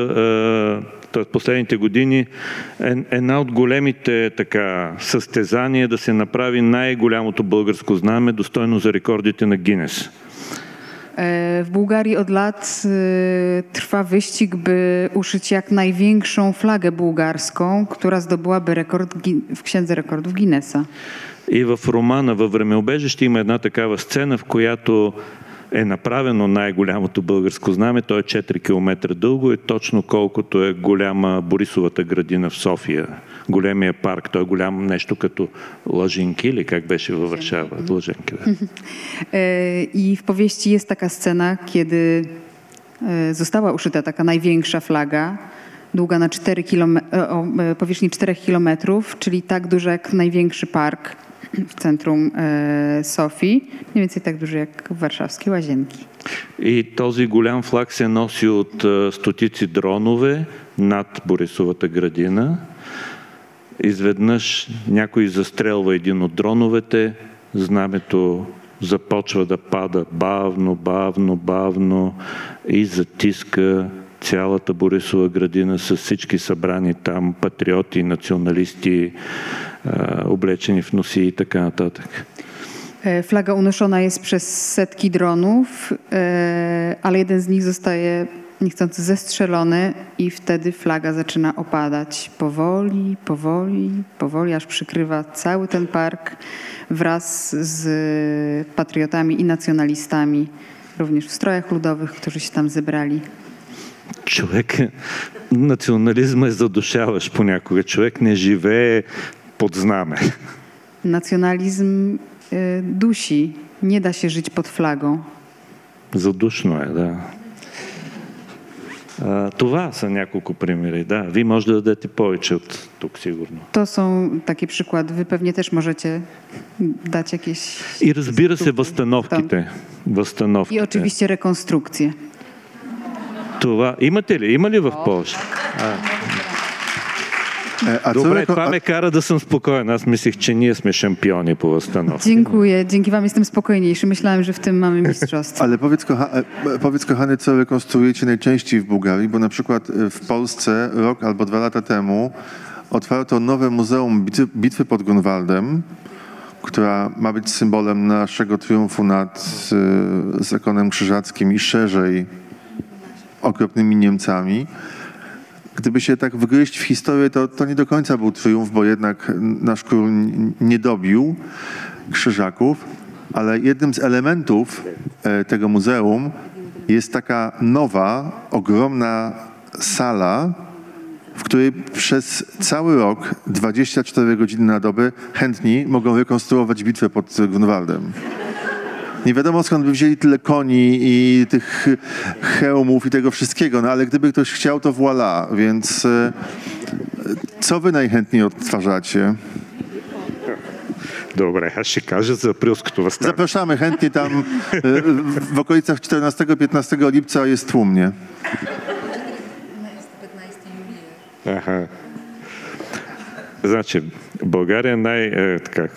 Speaker 2: т.е. последните години, е- една от големите така, състезания да се направи най-голямото българско знаме, достойно за рекордите на Гинес.
Speaker 3: E, W Bułgarii od lat e, trwa wyścig, by uszyć jak największą flagę bułgarską, która zdobyłaby rekord Gin- w Księdze Rekordów Guinnessa.
Speaker 2: И в романа Във времеобежище има една такава сцена, в която е направено най-голямото българско знаме. То е 4 км дълго и точно колкото е голяма Борисовата градина в София. Големия парк, той е голям нещо като лъжинки или как беше във Варшава? Лъжинки, да.
Speaker 3: E, I w powieści jest taka scena, kiedy e, została uszyta taka największa flaga, długa na 4 kilome- e, o e, powierzchni 4 kilometrów, czyli tak duża jak największy park w centrum e, Sofii, mniej więcej tak duży jak warszawskie łazienki.
Speaker 2: И този голям флаг се носи от а, стотици дронове над Борисовата градина. Изведнъж някой застрелва един от дроновете, знамето започва да пада бавно, бавно, бавно и затиска цялата Борисова градина с всички събрани там патриоти, националисти, облечени в носи и така нататък.
Speaker 3: Flaga unoszona jest setki dronów, e, ale jeden z nich zostaje niechcący zestrzelony i wtedy flaga zaczyna opadać powoli, powoli, powoli, aż przykrywa cały ten park wraz z patriotami i nacjonalistami, również w strojach ludowych, którzy się tam zebrali.
Speaker 2: Човек, национализма е задушаващ понякога. Човек не живее под знаме.
Speaker 3: Nacjonalizm e, dusi, nie da się żyć pod flagą.
Speaker 2: Задушно е, да. А, това са няколко примери, да. Вие може да дадете повече от тук, сигурно.
Speaker 3: To są takie przykłady. Wy pewnie też możecie dać jakieś.
Speaker 2: И разбира се, възстановките.
Speaker 3: I
Speaker 2: Възстановките.
Speaker 3: oczywiście rekonstrukcje.
Speaker 2: Това, имате ли? Има ли в Польша?
Speaker 1: A co,
Speaker 2: Добре,
Speaker 1: reko-
Speaker 2: това ме кара да съм спокоен. Аз мислих, че ние сме шампиони по възстановка.
Speaker 3: Dziękuję. Dzięki Wam jestem spokojniejszy. Myślałem, że w tym mamy mistrzostwo.
Speaker 1: Ale powiedz, kocha, e, powiedz, kochany, co rekonstruujecie najczęściej w Bułgarii, bo na przykład e, w Polsce rok albo dwa lata temu otwarto nowe Muzeum Bitwy, Bitwy pod Grunwaldem, która ma być symbolem naszego triumfu nad e, zakonem krzyżackim i szerzej okropnymi Niemcami. Gdyby się tak wgryźć w historię, to, to nie do końca był triumf, bo jednak nasz król nie dobił krzyżaków, ale jednym z elementów e, tego muzeum jest taka nowa, ogromna sala, w której przez cały rok, 24 godziny na dobę, chętni mogą rekonstruować bitwę pod Grunwaldem. Nie wiadomo skąd by wzięli tyle koni i tych hełmów i tego wszystkiego, no ale gdyby ktoś chciał, to voila. Więc e, co wy najchętniej odtwarzacie?
Speaker 2: Dobra, ja się każę za
Speaker 1: Zapraszamy chętnie tam e, w okolicach 14-15 lipca jest tłumnie.
Speaker 2: Aha. Значи, в България най-така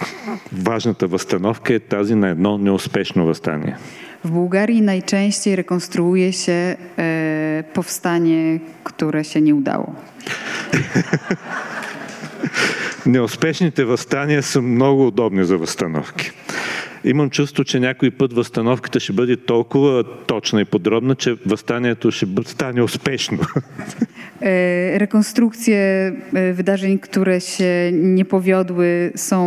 Speaker 2: важната възстановка е тази на едно неуспешно възстание.
Speaker 3: W Bułgarii najczęściej rekonstruuje się e, powstanie, które się nie udało.
Speaker 2: Неуспешните възстания са много удобни за възстановки. Имам чувство, че някой път възстановката ще бъде толкова точна и подробна, че възстанието ще бъ- стане успешно.
Speaker 3: E, Rekonstrukcje e, wydarzeń, które się nie powiodły, są,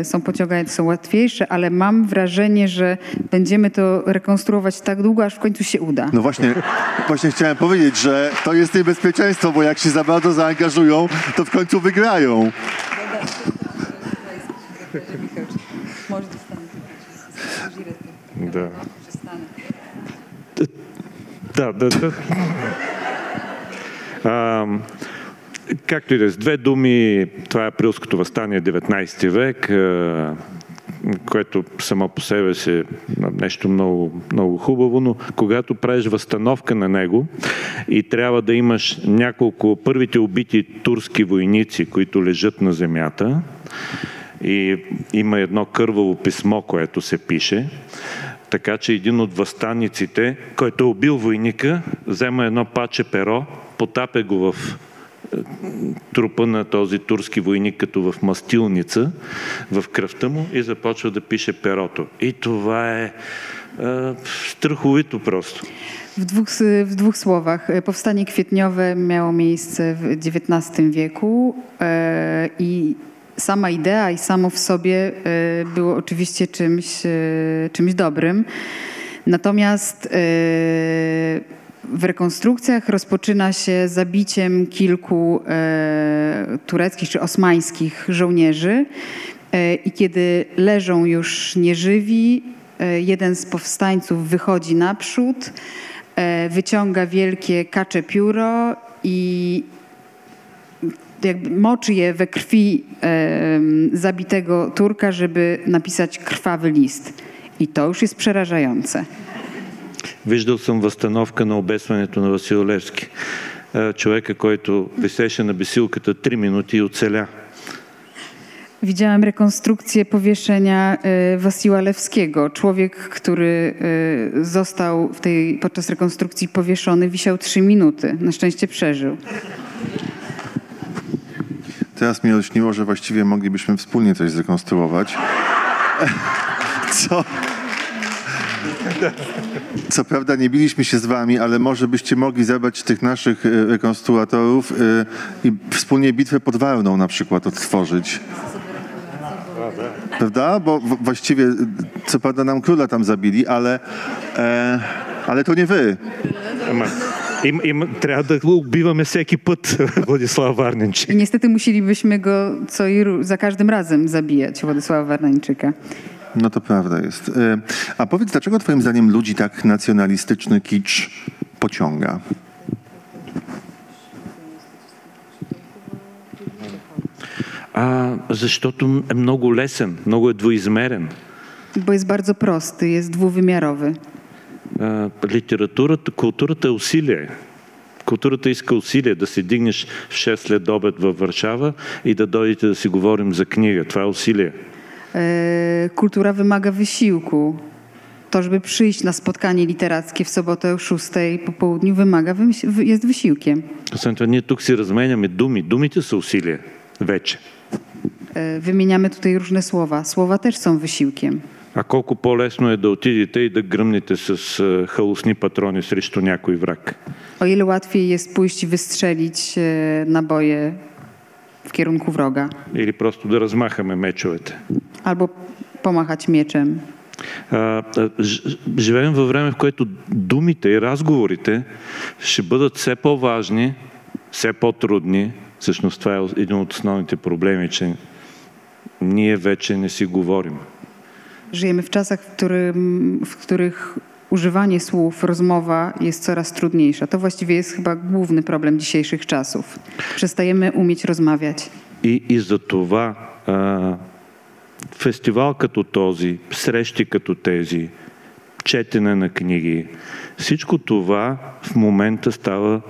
Speaker 3: e, są pociągające, są łatwiejsze, ale mam wrażenie, że będziemy to rekonstruować tak długo, aż w końcu się uda.
Speaker 1: No właśnie, właśnie chciałem powiedzieć, że to jest niebezpieczeństwo, bo jak się za bardzo zaangażują, to w końcu wygrają.
Speaker 2: Да. Да, да, да. А, както и да е, с две думи, това е априлското възстание 19 век, което само по себе си е нещо много, много хубаво, но когато правиш възстановка на него и трябва да имаш няколко първите убити турски войници, които лежат на земята, и има едно кърваво писмо, което се пише, така че един от възстанниците, който е убил войника, взема едно паче перо, потапя го в е, трупа на този турски войник, като в мастилница, в кръвта му и започва да пише перото. И това е, страховито просто.
Speaker 3: W dwóch, w dwóch słowach. Powstanie kwietniowe miało miejsce w XIX wieku i sama idea i samo w sobie e, było oczywiście czymś, e, czymś dobrym. Natomiast e, w rekonstrukcjach rozpoczyna się zabiciem kilku tureckich czy osmańskich żołnierzy i kiedy leżą już nieżywi, jeden z powstańców wychodzi naprzód, wyciąga wielkie kacze pióro i jakby moczy je we krwi em, zabitego Turka, żeby napisać krwawy list. I to już jest przerażające.
Speaker 2: Виждал съм възстановка на обесването на Васил Левски. Е, Човека, който висеше на бесилката 3 минути и оцеля.
Speaker 3: Widziałem rekonstrukcję powieszenia e, Wasiła Lewskiego. Człowiek, który e, został w tej, podczas rekonstrukcji powieszony, wisiał trzy minuty. Na szczęście przeżył.
Speaker 1: Teraz mi olśniło, że właściwie moglibyśmy wspólnie coś zrekonstruować. Co? Co prawda nie biliśmy się z wami, ale może byście mogli zabrać tych naszych e, rekonstruatorów e, i wspólnie bitwę pod Warną na przykład odtworzyć. Prawda? Bo właściwie, co prawda nam króla tam zabili, ale, e, ale to nie wy.
Speaker 2: Ама, им, им, трябва да убиваме всеки път Владислав Варненчик.
Speaker 3: I niestety musielibyśmy go co i ru- za każdym razem zabijać, Władysława Warnańczyka.
Speaker 1: No to prawda jest. E, A powiedz, dlaczego twoim zdaniem ludzi tak nacjonalistyczny kicz pociąga?
Speaker 2: А, защото е много лесен, много е двоизмерен.
Speaker 3: Bo jest bardzo prosty, jest dwuwymiarowy.
Speaker 2: А, литературата, културата е усилие. Културата иска усилие да се дигнеш в 6 след обед във Варшава и да дойдете да си говорим за книга. Това е усилие.
Speaker 3: E, kultura wymaga wysiłku. To, żeby przyjść na spotkanie literackie w sobotę o 6 po południu, wymaga, wymś- wy- jest wysiłkiem.
Speaker 2: Освен това, ние тук си разменяме думи. Думите са усилие вече.
Speaker 3: E, Wymieniamy tutaj różne słowa. Słowa też są wysiłkiem.
Speaker 2: А колко по-лесно е да отидете и да гръмнете с халусни патрони срещу някой враг.
Speaker 3: O ile łatwiej jest pójść i wystrzelić naboje w kierunku wroga,
Speaker 2: Или просто да размахаме мечовете.
Speaker 3: albo pomachać mieczem.
Speaker 2: А, живеем във време, в което думите и разговорите ще бъдат все по-важни, все по-трудни. Всъщност това е един от основните проблеми, че ние вече не си говорим.
Speaker 3: Żyjemy w czasach, w, którym, w których używanie słów, rozmowa jest coraz trudniejsza. To właściwie jest chyba główny problem dzisiejszych czasów. Przestajemy umieć rozmawiać.
Speaker 2: И, и за това а, фестивал като този, срещи като тези, четене на книги, всичко това в момента става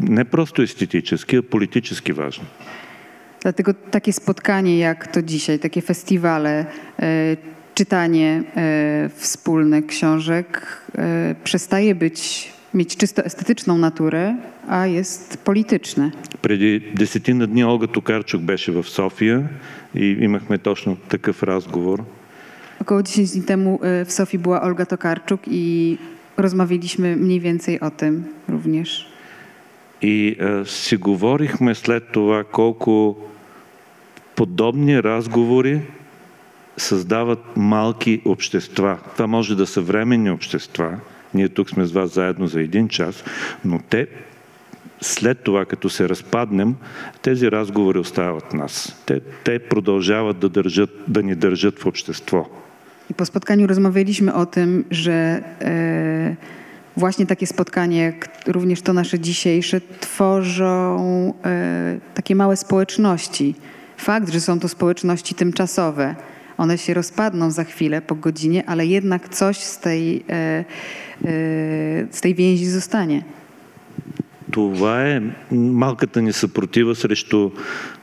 Speaker 2: не просто естетически, а политически важно.
Speaker 3: Dlatego takie spotkanie jak to dzisiaj, takie festiwale, e, czytanie e, wspólne książek e, przestaje być, mieć czysto estetyczną naturę, a jest polityczne.
Speaker 2: Преди десетина дни Олга Токарчук беше в София и имахме точно такъв разговор.
Speaker 3: Około 10 dni temu e, w Sofii była Olga Tokarczuk i rozmawialiśmy mniej więcej o tym również.
Speaker 2: И а, си говорихме след това колко подобни разговори създават малки общества. Това може да са временни общества. Ние тук сме с вас заедно за един час, но те след това, като се разпаднем, тези разговори остават нас. Те, те продължават да, държат, да ни държат в общество.
Speaker 3: I po spotkaniu rozmawialiśmy o tym, że e, właśnie takie spotkanie, jak również to nasze dzisiejsze, tworzą e, takie małe społeczności. Fakt, że są to społeczności tymczasowe. One się rozpadną za chwilę, po godzinie, ale jednak coś z tej, e, e, z tej więzi zostanie.
Speaker 2: Това е малката ни съпротива срещу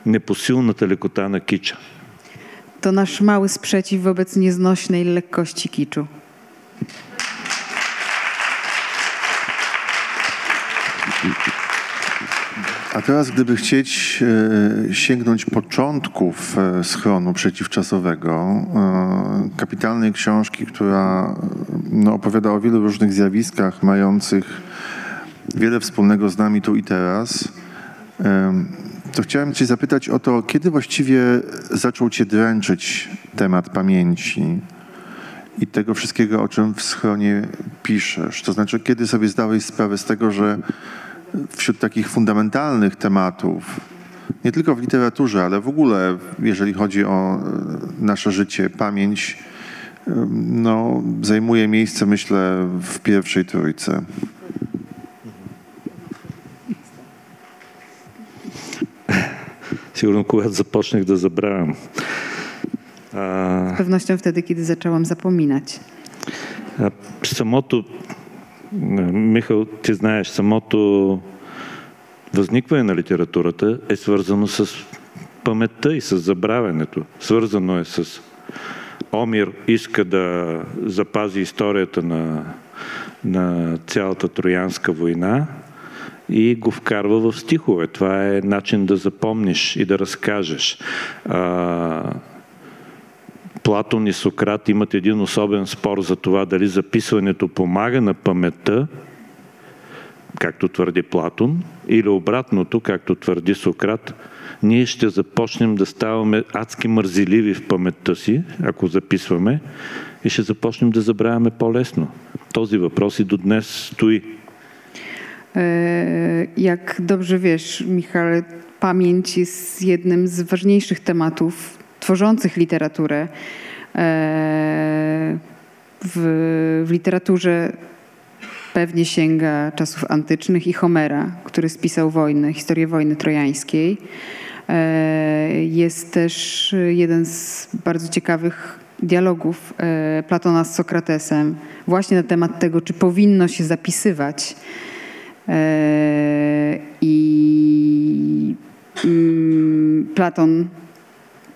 Speaker 2: непосилната лекота на кича.
Speaker 3: To nasz mały sprzeciw wobec nieznośnej lekkości kiczu.
Speaker 1: A teraz, gdyby chcieć e, sięgnąć początków e, schronu przeciwczasowego, e, kapitalnej książki, która no, opowiada o wielu różnych zjawiskach mających wiele wspólnego z nami tu i teraz, to chciałem Cię zapytać o to, kiedy właściwie zaczął Cię dręczyć temat pamięci i tego wszystkiego, o czym w schronie piszesz? To znaczy, kiedy sobie zdałeś sprawę z tego, że wśród takich fundamentalnych tematów, nie tylko w literaturze, ale w ogóle, jeżeli chodzi o e, nasze życie, pamięć, e, no, zajmuje miejsce, myślę, w pierwszej trójce.
Speaker 2: Sigurą Kuchat z Opocznych do zabrałem.
Speaker 3: Z pewnością wtedy, kiedy zaczęłam zapominać.
Speaker 2: E, z samotu Михал, ти знаеш, самото възникване на литературата е свързано с паметта и с забравянето. Свързано е с Омир иска да запази историята на, на цялата Троянска война и го вкарва в стихове. Това е начин да запомниш и да разкажеш. А, Платон и Сократ имат един особен спор за това дали записването помага на паметта, както твърди Платон, или обратното, както твърди Сократ, ние ще започнем да ставаме адски мързеливи в паметта си, ако записваме, и ще започнем да забравяме по-лесно. Този въпрос и до днес стои.
Speaker 3: Jak dobrze wiesz, Michale, pamięć jest jednym z ważniejszych tematów tworzących literaturę. E, W, w literaturze pewnie sięga czasów antycznych i Homera, który spisał wojnę, historię wojny trojańskiej. E, Jest też jeden z bardzo ciekawych dialogów e, Platona z Sokratesem właśnie na temat tego, czy powinno się zapisywać. I mm, Platon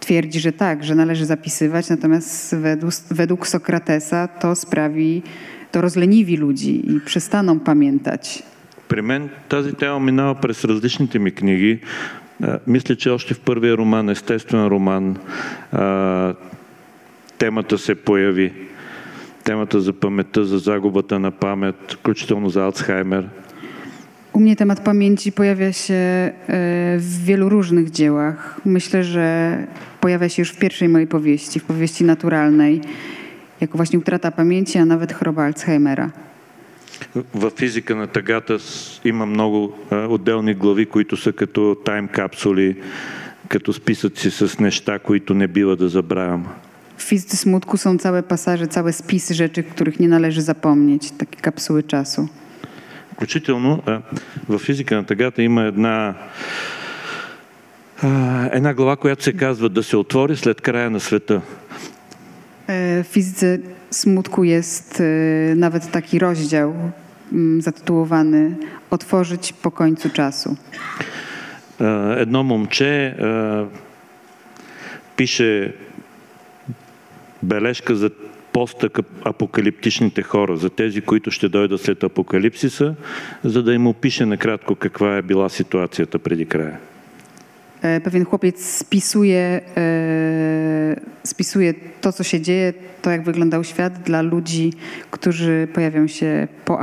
Speaker 3: twierdzi, że tak, że należy zapisywać, natomiast według, według Sokratesa to sprawi, to rozleniwi ludzi i przestaną pamiętać.
Speaker 2: При мен тази тема минава през различните ми книги. А, Мисля, че още в първия роман, естествен роман, а, темата се появи. Темата за паметта, за загубата на памет, включително за Алцхаймер.
Speaker 3: U mnie temat pamięci pojawia się e, w wielu różnych dziełach. Myślę, że pojawia się już w pierwszej mojej powieści, w powieści naturalnej, jako właśnie utrata pamięci, a nawet choroba Alzheimera.
Speaker 2: В физика на тъгата с- има много а, отделни глави, които са като тайм капсули, като списъци с неща, които не бива да забравям.
Speaker 3: W fizyce smutku są całe pasaże, całe spisy rzeczy, których nie należy zapomnieć, takie kapsuły czasu.
Speaker 2: Включително в физика на тъгата има една, една глава, която се казва да се отвори след края на света.
Speaker 3: W fizyce smutku jest nawet taki rozdział zatytułowany Otworzyć po końcu czasu.
Speaker 2: Едно момче пише бележка за постапокалиптичните хора, за тези, които ще дойдат след апокалипсиса, за да им опише накратко каква е била ситуацията преди края.
Speaker 3: Pewien chłopiec spisuje, spisuje to, co się dzieje, to jak wyglądał świat dla ludzi, którzy pojawią się po,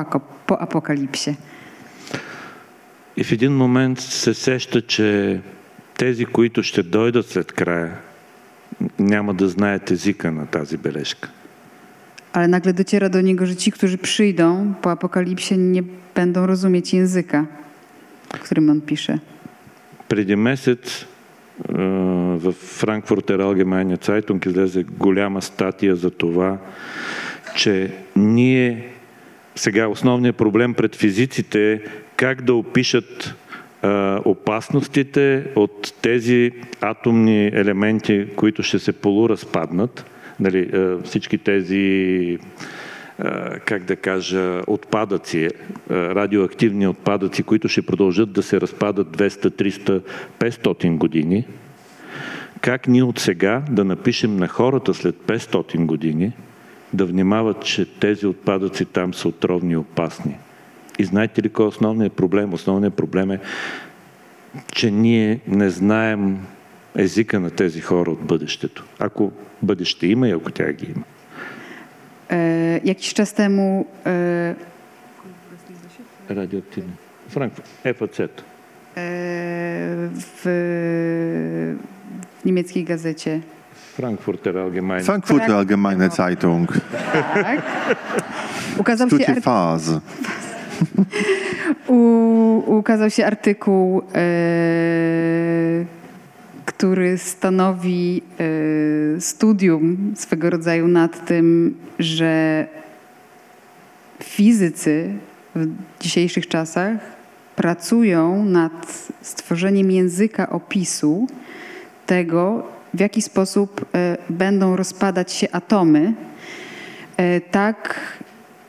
Speaker 3: po apokalipsie.
Speaker 2: И в един момент се сеща, че тези, които ще дойдат след края, няма да знаят езика на тази бележка.
Speaker 3: Ale nagle dociera do niego, że ci, którzy przyjdą po apokalipsie, nie będą rozumieć języka, którym on pisze.
Speaker 2: Преди месец а, в Frankfurter Allgemeine Zeitung излезе голяма статия за това, че ние сега основният проблем пред физиците е как да опишат а, опасностите от тези атомни елементи, които ще се полуразпаднат. Нали, а, всички тези а, как да кажа, отпадъци, а, радиоактивни отпадъци, които ще продължат да се разпадат 200, 300, 500 години, как ние от сега да напишем на хората след 500 години да внимават, че тези отпадъци там са отровни и опасни. И знаете ли кой е основният проблем? Основният проблем е, че ние не знаем езика на тези хора от бъдещето. Ако бъдеще има и ако тя ги има.
Speaker 3: E, Jakiś czas temu e,
Speaker 2: Радиоактивни. Франкфурт. ФАЦ.
Speaker 3: e, w, w niemieckiej gazecie
Speaker 2: Frankfurter Allgemeine.
Speaker 1: Frankfurter Allgemeine Zeitung.
Speaker 3: tak, ukazał, się
Speaker 1: Stucie
Speaker 3: ar-
Speaker 1: Phase.
Speaker 3: u, ukazał się artykuł, e, który stanowi e, studium swego rodzaju nad tym, że fizycy w dzisiejszych czasach pracują nad stworzeniem języka opisu tego, w jaki sposób e, będą rozpadać się atomy, e, tak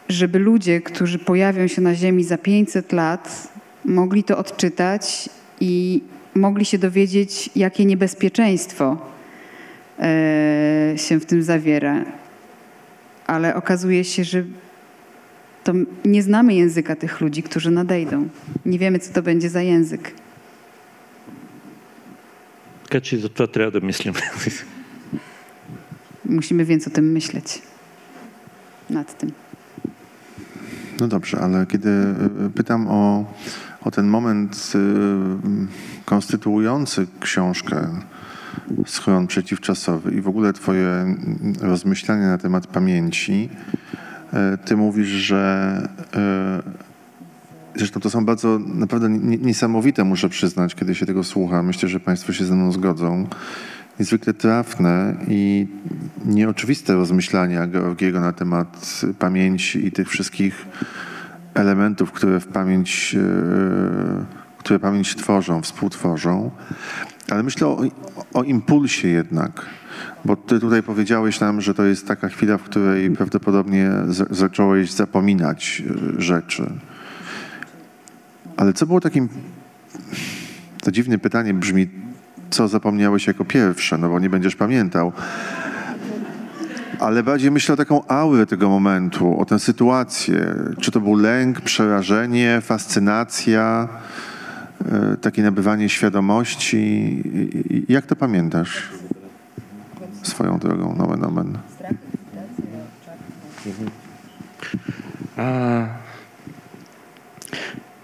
Speaker 3: żeby ludzie, którzy pojawią się na Ziemi za 500 lat, mogli to odczytać i mogli się dowiedzieć, jakie niebezpieczeństwo e, się w tym zawiera. Ale okazuje się, że to nie znamy języka tych ludzi, którzy nadejdą. Nie wiemy, co to będzie za język.
Speaker 2: Така че за това трябва да мислим.
Speaker 3: Musimy więc o tym myśleć. Nad tym.
Speaker 1: No dobrze, ale kiedy y, pytam o, o ten moment y, konstytuujący książkę Schron przeciwczasowy i w ogóle twoje rozmyślania na temat pamięci, y, ty mówisz, że y, Zresztą to są bardzo naprawdę nie- niesamowite, muszę przyznać, kiedy się tego słucha. Myślę, że Państwo się ze mną zgodzą. Niezwykle trafne i nieoczywiste rozmyślania Georgiego na temat pamięci i tych wszystkich elementów, które w pamięć, e, które pamięć tworzą, współtworzą. Ale myślę o, o impulsie jednak, bo ty tutaj powiedziałeś nam, że to jest taka chwila, w której prawdopodobnie z, zacząłeś zapominać e, rzeczy. Ale co było takim. To dziwne pytanie brzmi, co zapomniałeś jako pierwsze, no bo nie będziesz pamiętał. Ale bardziej myślę o taką aurę tego momentu, o tę sytuację. Czy to był lęk, przerażenie, fascynacja, takie nabywanie świadomości. I- i- Jak to pamiętasz? Swoją drogą, nomen omen.
Speaker 2: А,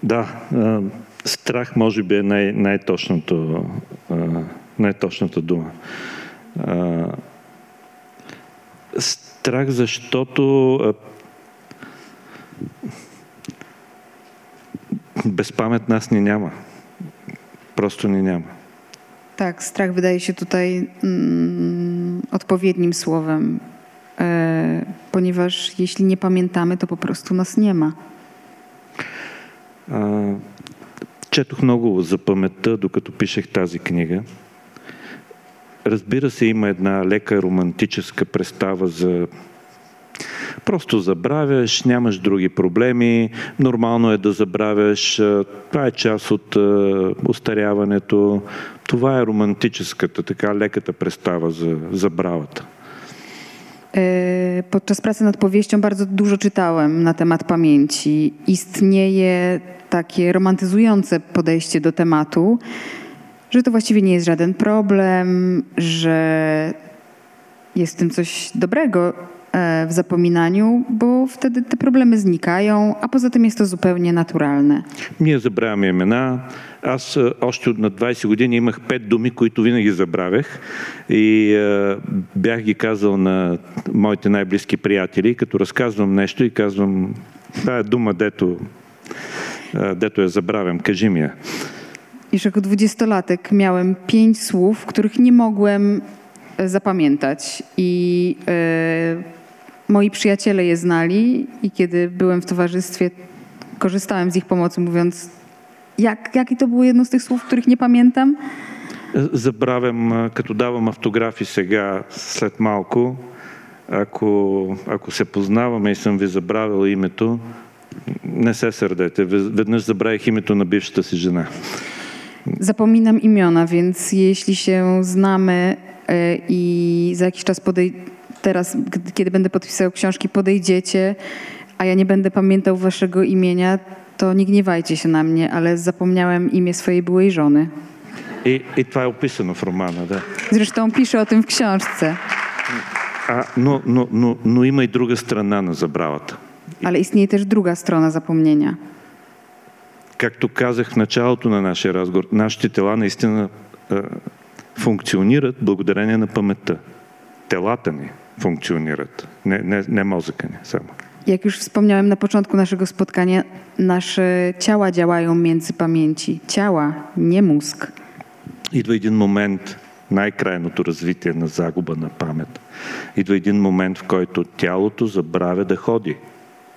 Speaker 2: да, а, страх може би е най- най-точното, а, най-точната дума. А, страх, защото а, без памет нас ни няма. Просто ни няма.
Speaker 3: Tak, strach wydaje się tutaj mm, odpowiednim słowem, e, ponieważ jeśli nie pamiętamy, to po prostu nas nie ma.
Speaker 2: А, четох много за паметта, докато пишех тази книга. Разбира се, има една лека романтическа представа за Просто забравяш, нямаш други проблеми, нормално е да забравяш, а, това е част от а, устаряването. Това е романтическата, така леката представа за забравата.
Speaker 3: E, Podczas pracy nad powieścią bardzo dużo czytałem na temat pamięci. Istnieje takie romantyzujące podejście do tematu, że to właściwie nie jest żaden problem, że jest w tym coś dobrego e, w zapominaniu, bo wtedy te problemy znikają, a poza tym jest to zupełnie naturalne.
Speaker 2: Ние забравяме имена. Аз а, още от на 20 години имах пет думи, които винаги забравях и а, бях ги казал на моите най-близки приятели, като разказвам нещо и казвам, тая дума, дето, а, дето я забравям, кажи ми я.
Speaker 3: Już jako dwudziestolatek miałem pięć słów, których nie mogłem e, zapamiętać. I e, moi przyjaciele je znali, i kiedy byłem w towarzystwie, korzystałem z ich pomocy, mówiąc, jak, jakie to było jedno z tych słów, których nie pamiętam.
Speaker 2: Забравям, а, като давам автографи сега, след малко, ако, ако се познаваме и съм ви забравил името, не се сърдете. Вез- Веднъж забравих името на бившата си жена.
Speaker 3: Zapominam imiona, więc jeśli się znamy e, i za jakiś czas podej- teraz, gdy- kiedy będę podpisał książki, podejdziecie, a ja nie będę pamiętał waszego imienia, to nie gniewajcie się na mnie, ale zapomniałem imię swojej byłej żony.
Speaker 2: И, и това е описано в романа, да.
Speaker 3: Zresztą piszę o tym w książce,
Speaker 2: А, но, но, но, но има и друга страна на забравата.
Speaker 3: ale istnieje też druga strona zapomnienia.
Speaker 2: Както казах в началото на нашия разговор, нашите тела наистина а, функционират благодарение на паметта. Телата ни Функционират, не, не, не мозъка ни само.
Speaker 3: Jak już wspomniałem na początku naszego spotkania, nasze ciała działają między pamięci. Ciała, nie mózg.
Speaker 2: Идва един момент, най-крайното развитие на загуба на памет. Идва един момент, в който тялото забравя да ходи.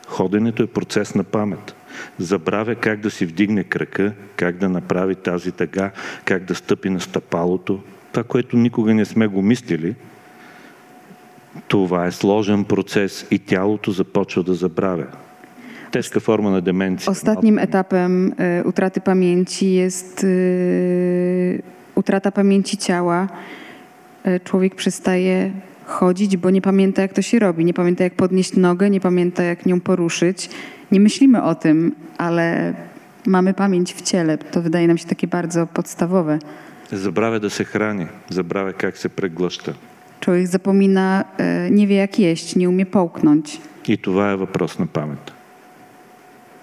Speaker 2: Ходенето е процес на памет. Забравя как да си вдигне крака, как да направи тази тъга, как да стъпи на стъпалото. Това, което никога не сме го мислили, това е сложен процес и тялото започва да забравя. Тежка форма na demencji.
Speaker 3: Ostatnim etapem e, utraty pamięci jest e, utrata pamięci ciała. E, Człowiek przestaje chodzić, bo nie pamięta, jak to się robi. Nie pamięta, jak podnieść nogę, nie pamięta, jak nią poruszyć. Nie myślimy o tym, ale mamy pamięć w ciele. To wydaje nam się takie bardzo podstawowe.
Speaker 2: Забравя да се храни, забравя как се преглъща.
Speaker 3: Człowiek zapomina, e, nie wie, jak jeść, nie umie połknąć.
Speaker 2: И това е въпрос на памет.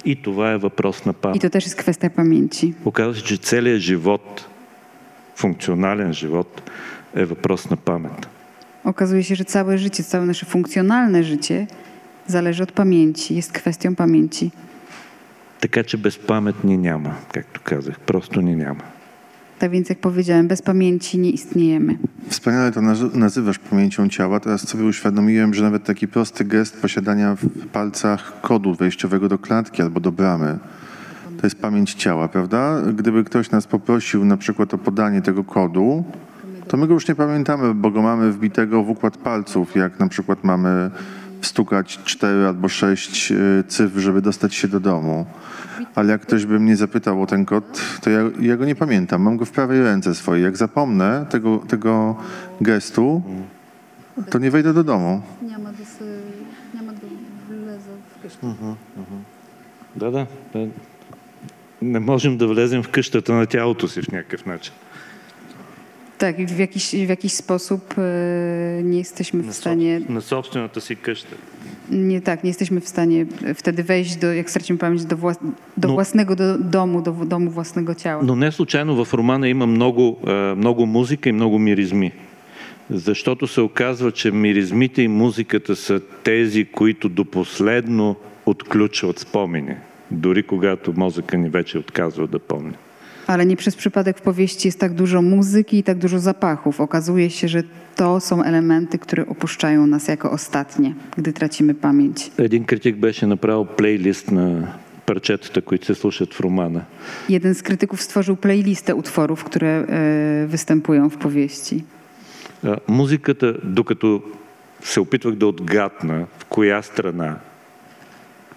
Speaker 2: И това е въпрос на
Speaker 3: I
Speaker 2: памет.
Speaker 3: to też jest kwestia pamięci.
Speaker 2: Оказва се, че целият живот, функционален живот, е въпрос на памет.
Speaker 3: Okazuje się, że całe życie, całe nasze funkcjonalne życie zależy od pamięci, jest kwestią pamięci.
Speaker 2: Така че без памет ни няма, както казах. Просто ни няма.
Speaker 3: Tak więc, jak powiedziałem, bez pamięci nie istniejemy.
Speaker 1: Wspaniale to naz- nazywasz pamięcią ciała. Teraz sobie uświadomiłem, że nawet taki prosty gest posiadania w palcach kodu wejściowego do klatki albo do bramy, to jest pamięć ciała, prawda? Gdyby ktoś nas poprosił na przykład o podanie tego kodu, to my go już nie pamiętamy, bo go mamy wbitego w układ palców, jak na przykład mamy wstukać cztery albo sześć y, cyfr, żeby dostać się do domu Ale jak ktoś by mnie zapytał o ten kod, to ja, ja go nie pamiętam. Mam go w prawej ręce swojej. Jak zapomnę tego, tego gestu, to nie wejdę do domu.
Speaker 3: Няма да се, няма да влеза вкъщи.
Speaker 2: Да, да, да. Не можем да влезем в къщата на тялото си в някакъв начин.
Speaker 3: Tak, w jakiś, w jakiś sposób nie jesteśmy w stanie,
Speaker 2: На собствената си къща.
Speaker 3: nie tak, nie jesteśmy w stanie wtedy wejść, do, jak stracimy pamięć, do, włas, do
Speaker 2: No.
Speaker 3: własnego do, domu, do domu własnego ciała.
Speaker 2: Но не случайно в романа има много, е, много музика и много миризми. Защото се оказва, че миризмите и музиката са тези, които до последно отключват спомени. Дори когато мозъка ни вече отказва да помни.
Speaker 3: Ale nie przez przypadek w powieści jest tak dużo muzyki i tak dużo zapachów. Okazuje się, że to są elementy, które opuszczają nas jako ostatnie, gdy tracimy pamięć.
Speaker 2: Един критик беше направил плейлист на парчетата, които се слушат в романа.
Speaker 3: Jeden z krytyków stworzył playlistę utworów, które e, występują w powieści.
Speaker 2: А, Музиката, докато се опитвах да отгадна в коя страна,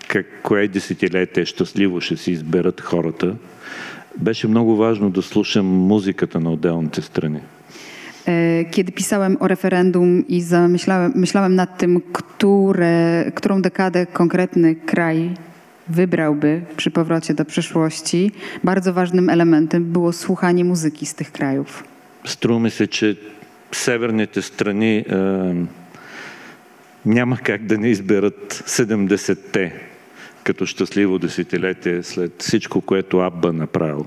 Speaker 2: как, кое десетилетие щастливо ще си изберат хората, беше много важно да слушам музиката на отделните страни.
Speaker 3: E, Kiedy pisałem o referendum i zamyślałem, myślałem nad tym, które, którą dekadę konkretny kraj wybrałby przy powrocie do przeszłości, bardzo ważnym elementem było słuchanie muzyki z tych krajów.
Speaker 2: Струва ми се, че северните страни е, няма как да не изберат 70-те като щастливо десетилетие след всичко, което Абба направил.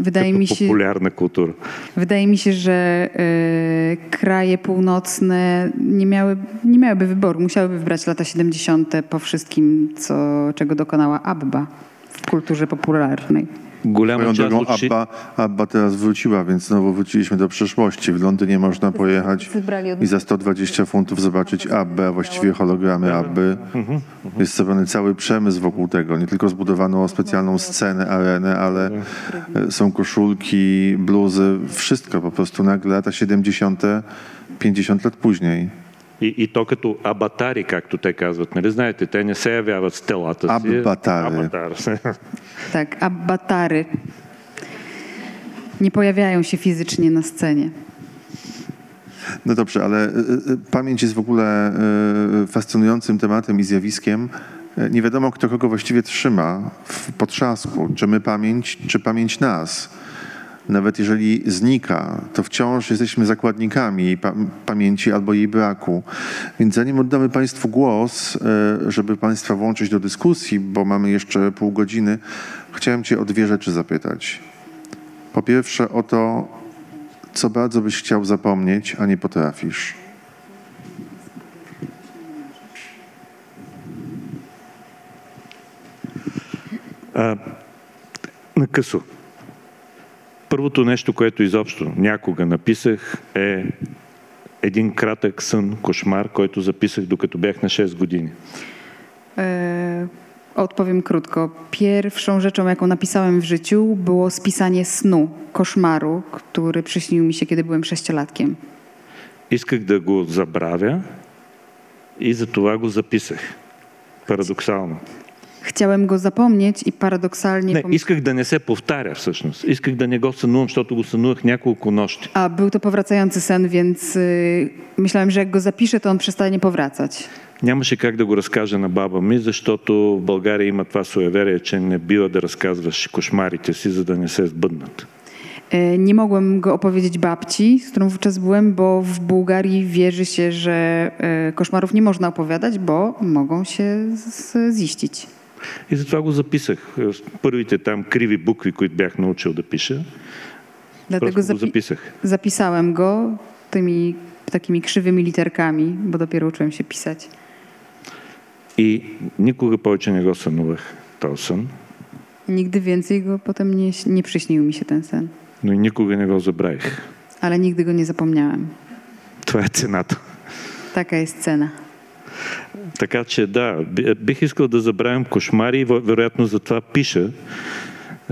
Speaker 3: Wydaje mi
Speaker 2: Като
Speaker 3: się,
Speaker 2: популярна култура.
Speaker 3: wydaje mi się że e, kraje północne nie, miały, nie miałyby wyboru. Musiałyby wybrać lata 70. po wszystkim, co, czego dokonała Abba w kulturze popularnej.
Speaker 2: Gulamu
Speaker 1: drogą
Speaker 2: czy...
Speaker 1: Abba, Abba teraz wróciła, więc znowu wróciliśmy do przeszłości. W Londynie można pojechać i za 120 funtów zobaczyć Abbę, a właściwie hologramy mhm. Abby. Mhm. Mhm. Jest zrobiony cały przemysł wokół tego. Nie tylko zbudowano specjalną scenę, arenę, ale e, są koszulki, bluzy, wszystko po prostu. Nagle lata 70., 50 lat później.
Speaker 2: И, и то като абатари, както те казват. Нали знаете, те не се явяват с телата си.
Speaker 1: Абатари.
Speaker 2: Абатар.
Speaker 3: Tak, abbatary nie pojawiają się fizycznie na scenie.
Speaker 1: No dobrze, ale y, y, pamięć jest w ogóle y, fascynującym tematem i zjawiskiem. Y, Nie wiadomo, kto kogo właściwie trzyma w potrzasku. Czy my pamięć, czy pamięć nas. nawet jeżeli znika, to wciąż jesteśmy zakładnikami jej pa pamięci albo jej braku. Więc zanim oddamy Państwu głos, e, żeby Państwa włączyć do dyskusji, bo mamy jeszcze pół godziny, chciałem Cię o dwie rzeczy zapytać. Po pierwsze o to, co bardzo byś chciał zapomnieć, a nie potrafisz.
Speaker 2: E, no, Kysu. Първото нещо, което изобщо някога написах е един кратък сън, кошмар, който записах докато бях на 6 години.
Speaker 3: E, Odpowiem krótko. Pierwszą rzeczą, jaką napisałem w życiu, było spisanie snu, koszmaru, który przyśnił mi się, kiedy byłem sześciolatkiem.
Speaker 2: Исках да го забравя и затова го записах. Парадоксално.
Speaker 3: Chciałem go zapomnieć i paradoksalnie
Speaker 2: Не,
Speaker 3: pomyślałem,
Speaker 2: исках да не се повтаря всъщност. Исках да не го сънувам, защото го сънувах няколко нощи.
Speaker 3: a był to powracający sen, więc y, myślałem, że jak go zapiszę, to on przestanie powracać.
Speaker 2: Нямаше как да го разкажа на баба ми, защото в България има това суеверие, че не бива да разказваш кошмарите си, за да не се сбъднат.
Speaker 3: Y, Nie mogłem go opowiedzieć babci, z którą wówczas byłem, bo w Bułgarii wierzy się, że y, koszmarów nie można opowiadać, bo mogą się z- ziścić.
Speaker 2: И затова го записах. Първите там криви букви, които бях научил да пиша,
Speaker 3: Dlatego
Speaker 2: просто го
Speaker 3: zapi-
Speaker 2: записах.
Speaker 3: zapisałem go tymi takimi krzywymi literkami, bo dopiero uczyłem się pisać.
Speaker 2: И никога повече не го сънувах този сън,
Speaker 3: Nigdy więcej go potem nie, nie przyśnił mi się ten sen,
Speaker 2: но и никога не го забравих.
Speaker 3: ale nigdy go nie zapomniałem.
Speaker 2: Това е цената.
Speaker 3: Taka jest cena.
Speaker 2: Така че да, би- бих искал да забравям кошмари, веро- вероятно затова пиша,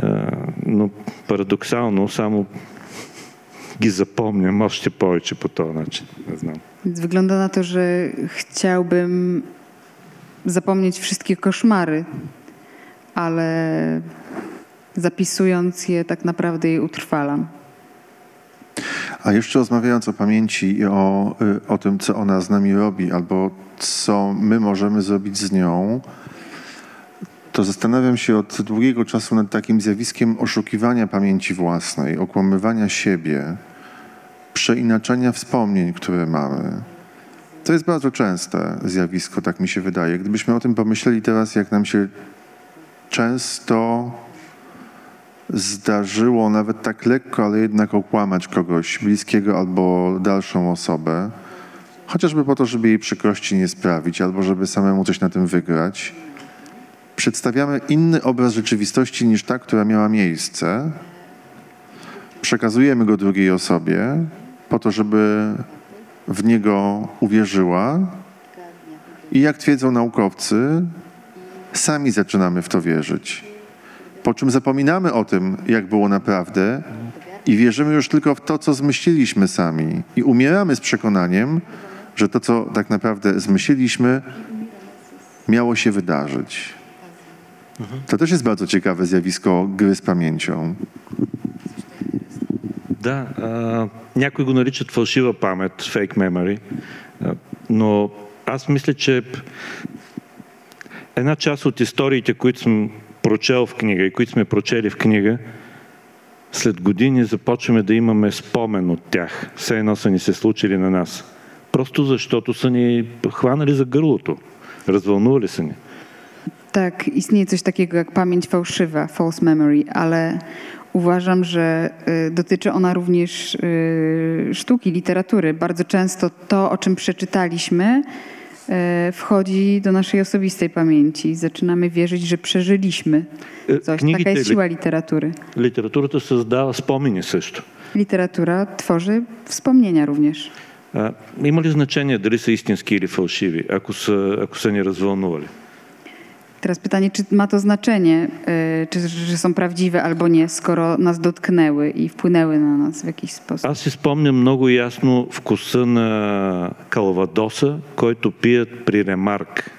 Speaker 2: А, но парадоксално само ги запомням още повече по този начин. Не знам.
Speaker 3: Więc wygląda na to, że chciałbym zapomnieć wszystkie koszmary, ale zapisując je, tak naprawdę je utrwalam.
Speaker 1: A jeszcze rozmawiając o pamięci i o, y, o tym, co ona z nami robi, albo co my możemy zrobić z nią, to zastanawiam się od długiego czasu nad takim zjawiskiem oszukiwania pamięci własnej, okłamywania siebie, przeinaczenia wspomnień, które mamy. To jest bardzo częste zjawisko, tak mi się wydaje. Gdybyśmy o tym pomyśleli teraz, jak nam się często zdarzyło nawet tak lekko, ale jednak okłamać kogoś bliskiego albo dalszą osobę, chociażby po to, żeby jej przykrości nie sprawić, albo żeby samemu coś na tym wygrać. Przedstawiamy inny obraz rzeczywistości niż ta, która miała miejsce. Przekazujemy go drugiej osobie po to, żeby w niego uwierzyła. I jak twierdzą naukowcy, sami zaczynamy w to wierzyć po czym zapominamy o tym, jak było naprawdę i wierzymy już tylko w to, co zmyśliliśmy sami i umieramy z przekonaniem, że to, co tak naprawdę zmyśliliśmy, miało się wydarzyć. To też jest bardzo ciekawe zjawisko gry z pamięcią.
Speaker 2: Да, а, някои го наричат фалшива памет, fake memory, а, но аз мисля, че една част от историите, които съм прочел в книга и които сме прочели в книга, след години започваме да имаме спомен от тях. Все едно са ни се случили на нас. Просто защото са ни хванали за гърлото. Развълнували са ни.
Speaker 3: Tak, istnieje coś takiego jak pamięć fałszywa, false memory, ale uważam, że y, dotyczy ona również y, sztuki, literatury. Bardzo często to, o czym przeczytaliśmy, y, wchodzi do naszej osobistej pamięci. Zaczynamy wierzyć, że przeżyliśmy
Speaker 2: Е,
Speaker 3: coś. Taka
Speaker 2: Книгите,
Speaker 3: jest
Speaker 2: ли,
Speaker 3: siła literatury.
Speaker 2: литературата създава спомени също.
Speaker 3: Literatura tworzy wspomnienia również.
Speaker 2: А, има ли значение дали са истински или фалшиви, ако са, ако са ни развълнували?
Speaker 3: Teraz pytanie, czy ma to znaczenie, y, czy że są prawdziwe albo nie, skoro nas dotknęły i wpłynęły na nas w jakiś sposób.
Speaker 2: Аз си спомням много ясно вкуса на калвадоса, който пият при Ремарк.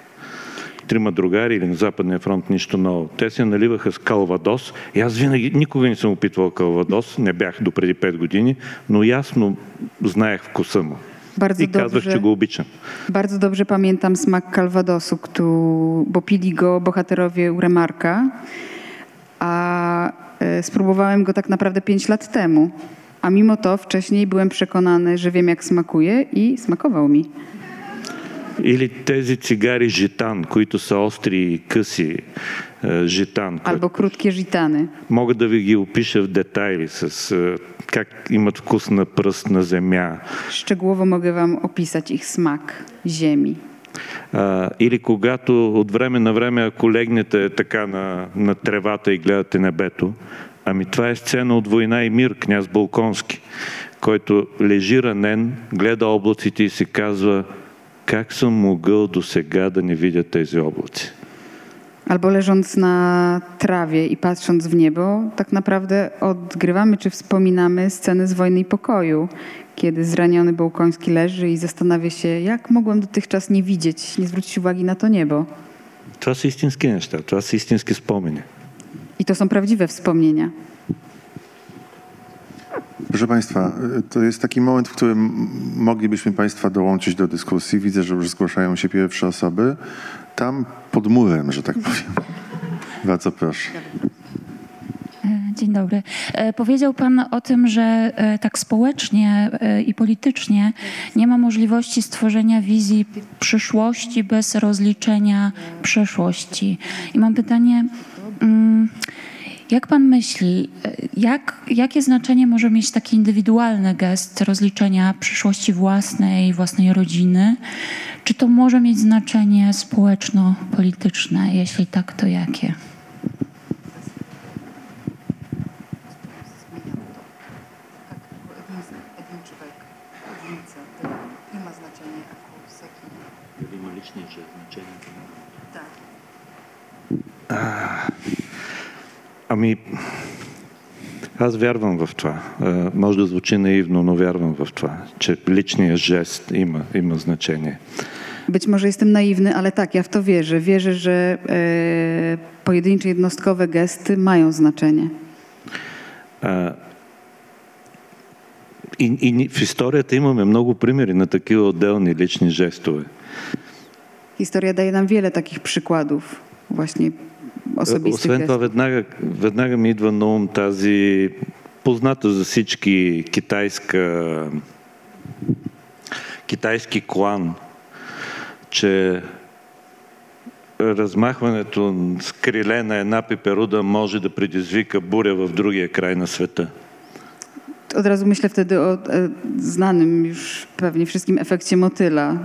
Speaker 2: Трима другари или на Западния фронт нищо ново. Те се наливаха с калвадос. И аз винаги, никога не съм опитвал калвадос, не бях до преди 5 години, но ясно знаех вкуса му.
Speaker 3: Bardzo
Speaker 2: И казвах,
Speaker 3: dobrze.
Speaker 2: че го обичам.
Speaker 3: Bardzo dobrze pamiętam smak kalwadosu, któ- bo pili go bohaterowie u Remarka, a e, spróbowałem go tak naprawdę 5 lat temu. A mimo to wcześniej byłem przekonany, że wiem jak smakuje i smakował mi.
Speaker 2: Или тези цигари житан, които са остри и къси е, житан,
Speaker 3: Albo krótkie żitany.
Speaker 2: мога да ви ги опиша в детайли с е, как имат вкус на пръст на земя,
Speaker 3: Szczegółowo mogę wam opisać ich smak ziemi.
Speaker 2: А, или когато от време на време, ако легнете така на, на тревата и гледате небето, ами това е сцена от Война и мир, княз Балконски, който лежи ранен, гледа облаците и си казва как съм могъл до сега да не видя тези облаци.
Speaker 3: Albo leżąc na trawie i patrząc w niebo, tak naprawdę odgrywamy czy wspominamy sceny z wojny i pokoju, kiedy zraniony Bołkoński leży i zastanawia się, jak mogłem dotychczas nie widzieć, nie zwrócić uwagi na to niebo.
Speaker 2: Това са истински неща, това са истински спомени.
Speaker 3: I to są prawdziwe wspomnienia.
Speaker 1: Proszę Państwa, y, to jest taki moment, w którym moglibyśmy Państwa dołączyć do dyskusji. Widzę, że już zgłaszają się pierwsze osoby. Tam pod murem, że tak powiem. Bardzo proszę.
Speaker 4: E, Dzień dobry. E, Powiedział Pan o tym, że e, tak społecznie i politycznie nie ma możliwości stworzenia wizji przyszłości bez rozliczenia przeszłości. I mam pytanie, mm, jak Pan myśli, e, jak, jakie znaczenie może mieć taki indywidualny gest rozliczenia przyszłości własnej, własnej rodziny? Czy to może mieć znaczenie społeczno-polityczne? Jeśli tak, to jakie?
Speaker 2: Ами, аз вярвам в това. Е, Може да звучи наивно, но вярвам в това, че личният жест има, има значение.
Speaker 3: Być może jestem naiwny, ale tak, ja w to wierzę. Wierzę, że e, pojedyncze jednostkowe gesty mają znaczenie.
Speaker 2: А, и, и ни- в историята имаме много примери на такива отделни лични жестове.
Speaker 3: Historia daje nam wiele takich przykładów właśnie osobistych
Speaker 2: Освен това, веднага, веднага ми идва на ум тази позната за всички китайска, китайски клан, че размахването с криле на една пеперуда може да предизвика буря в другия край на света.
Speaker 3: Od razu myślę wtedy o e, znanym już pewnie wszystkim efekcie motyla.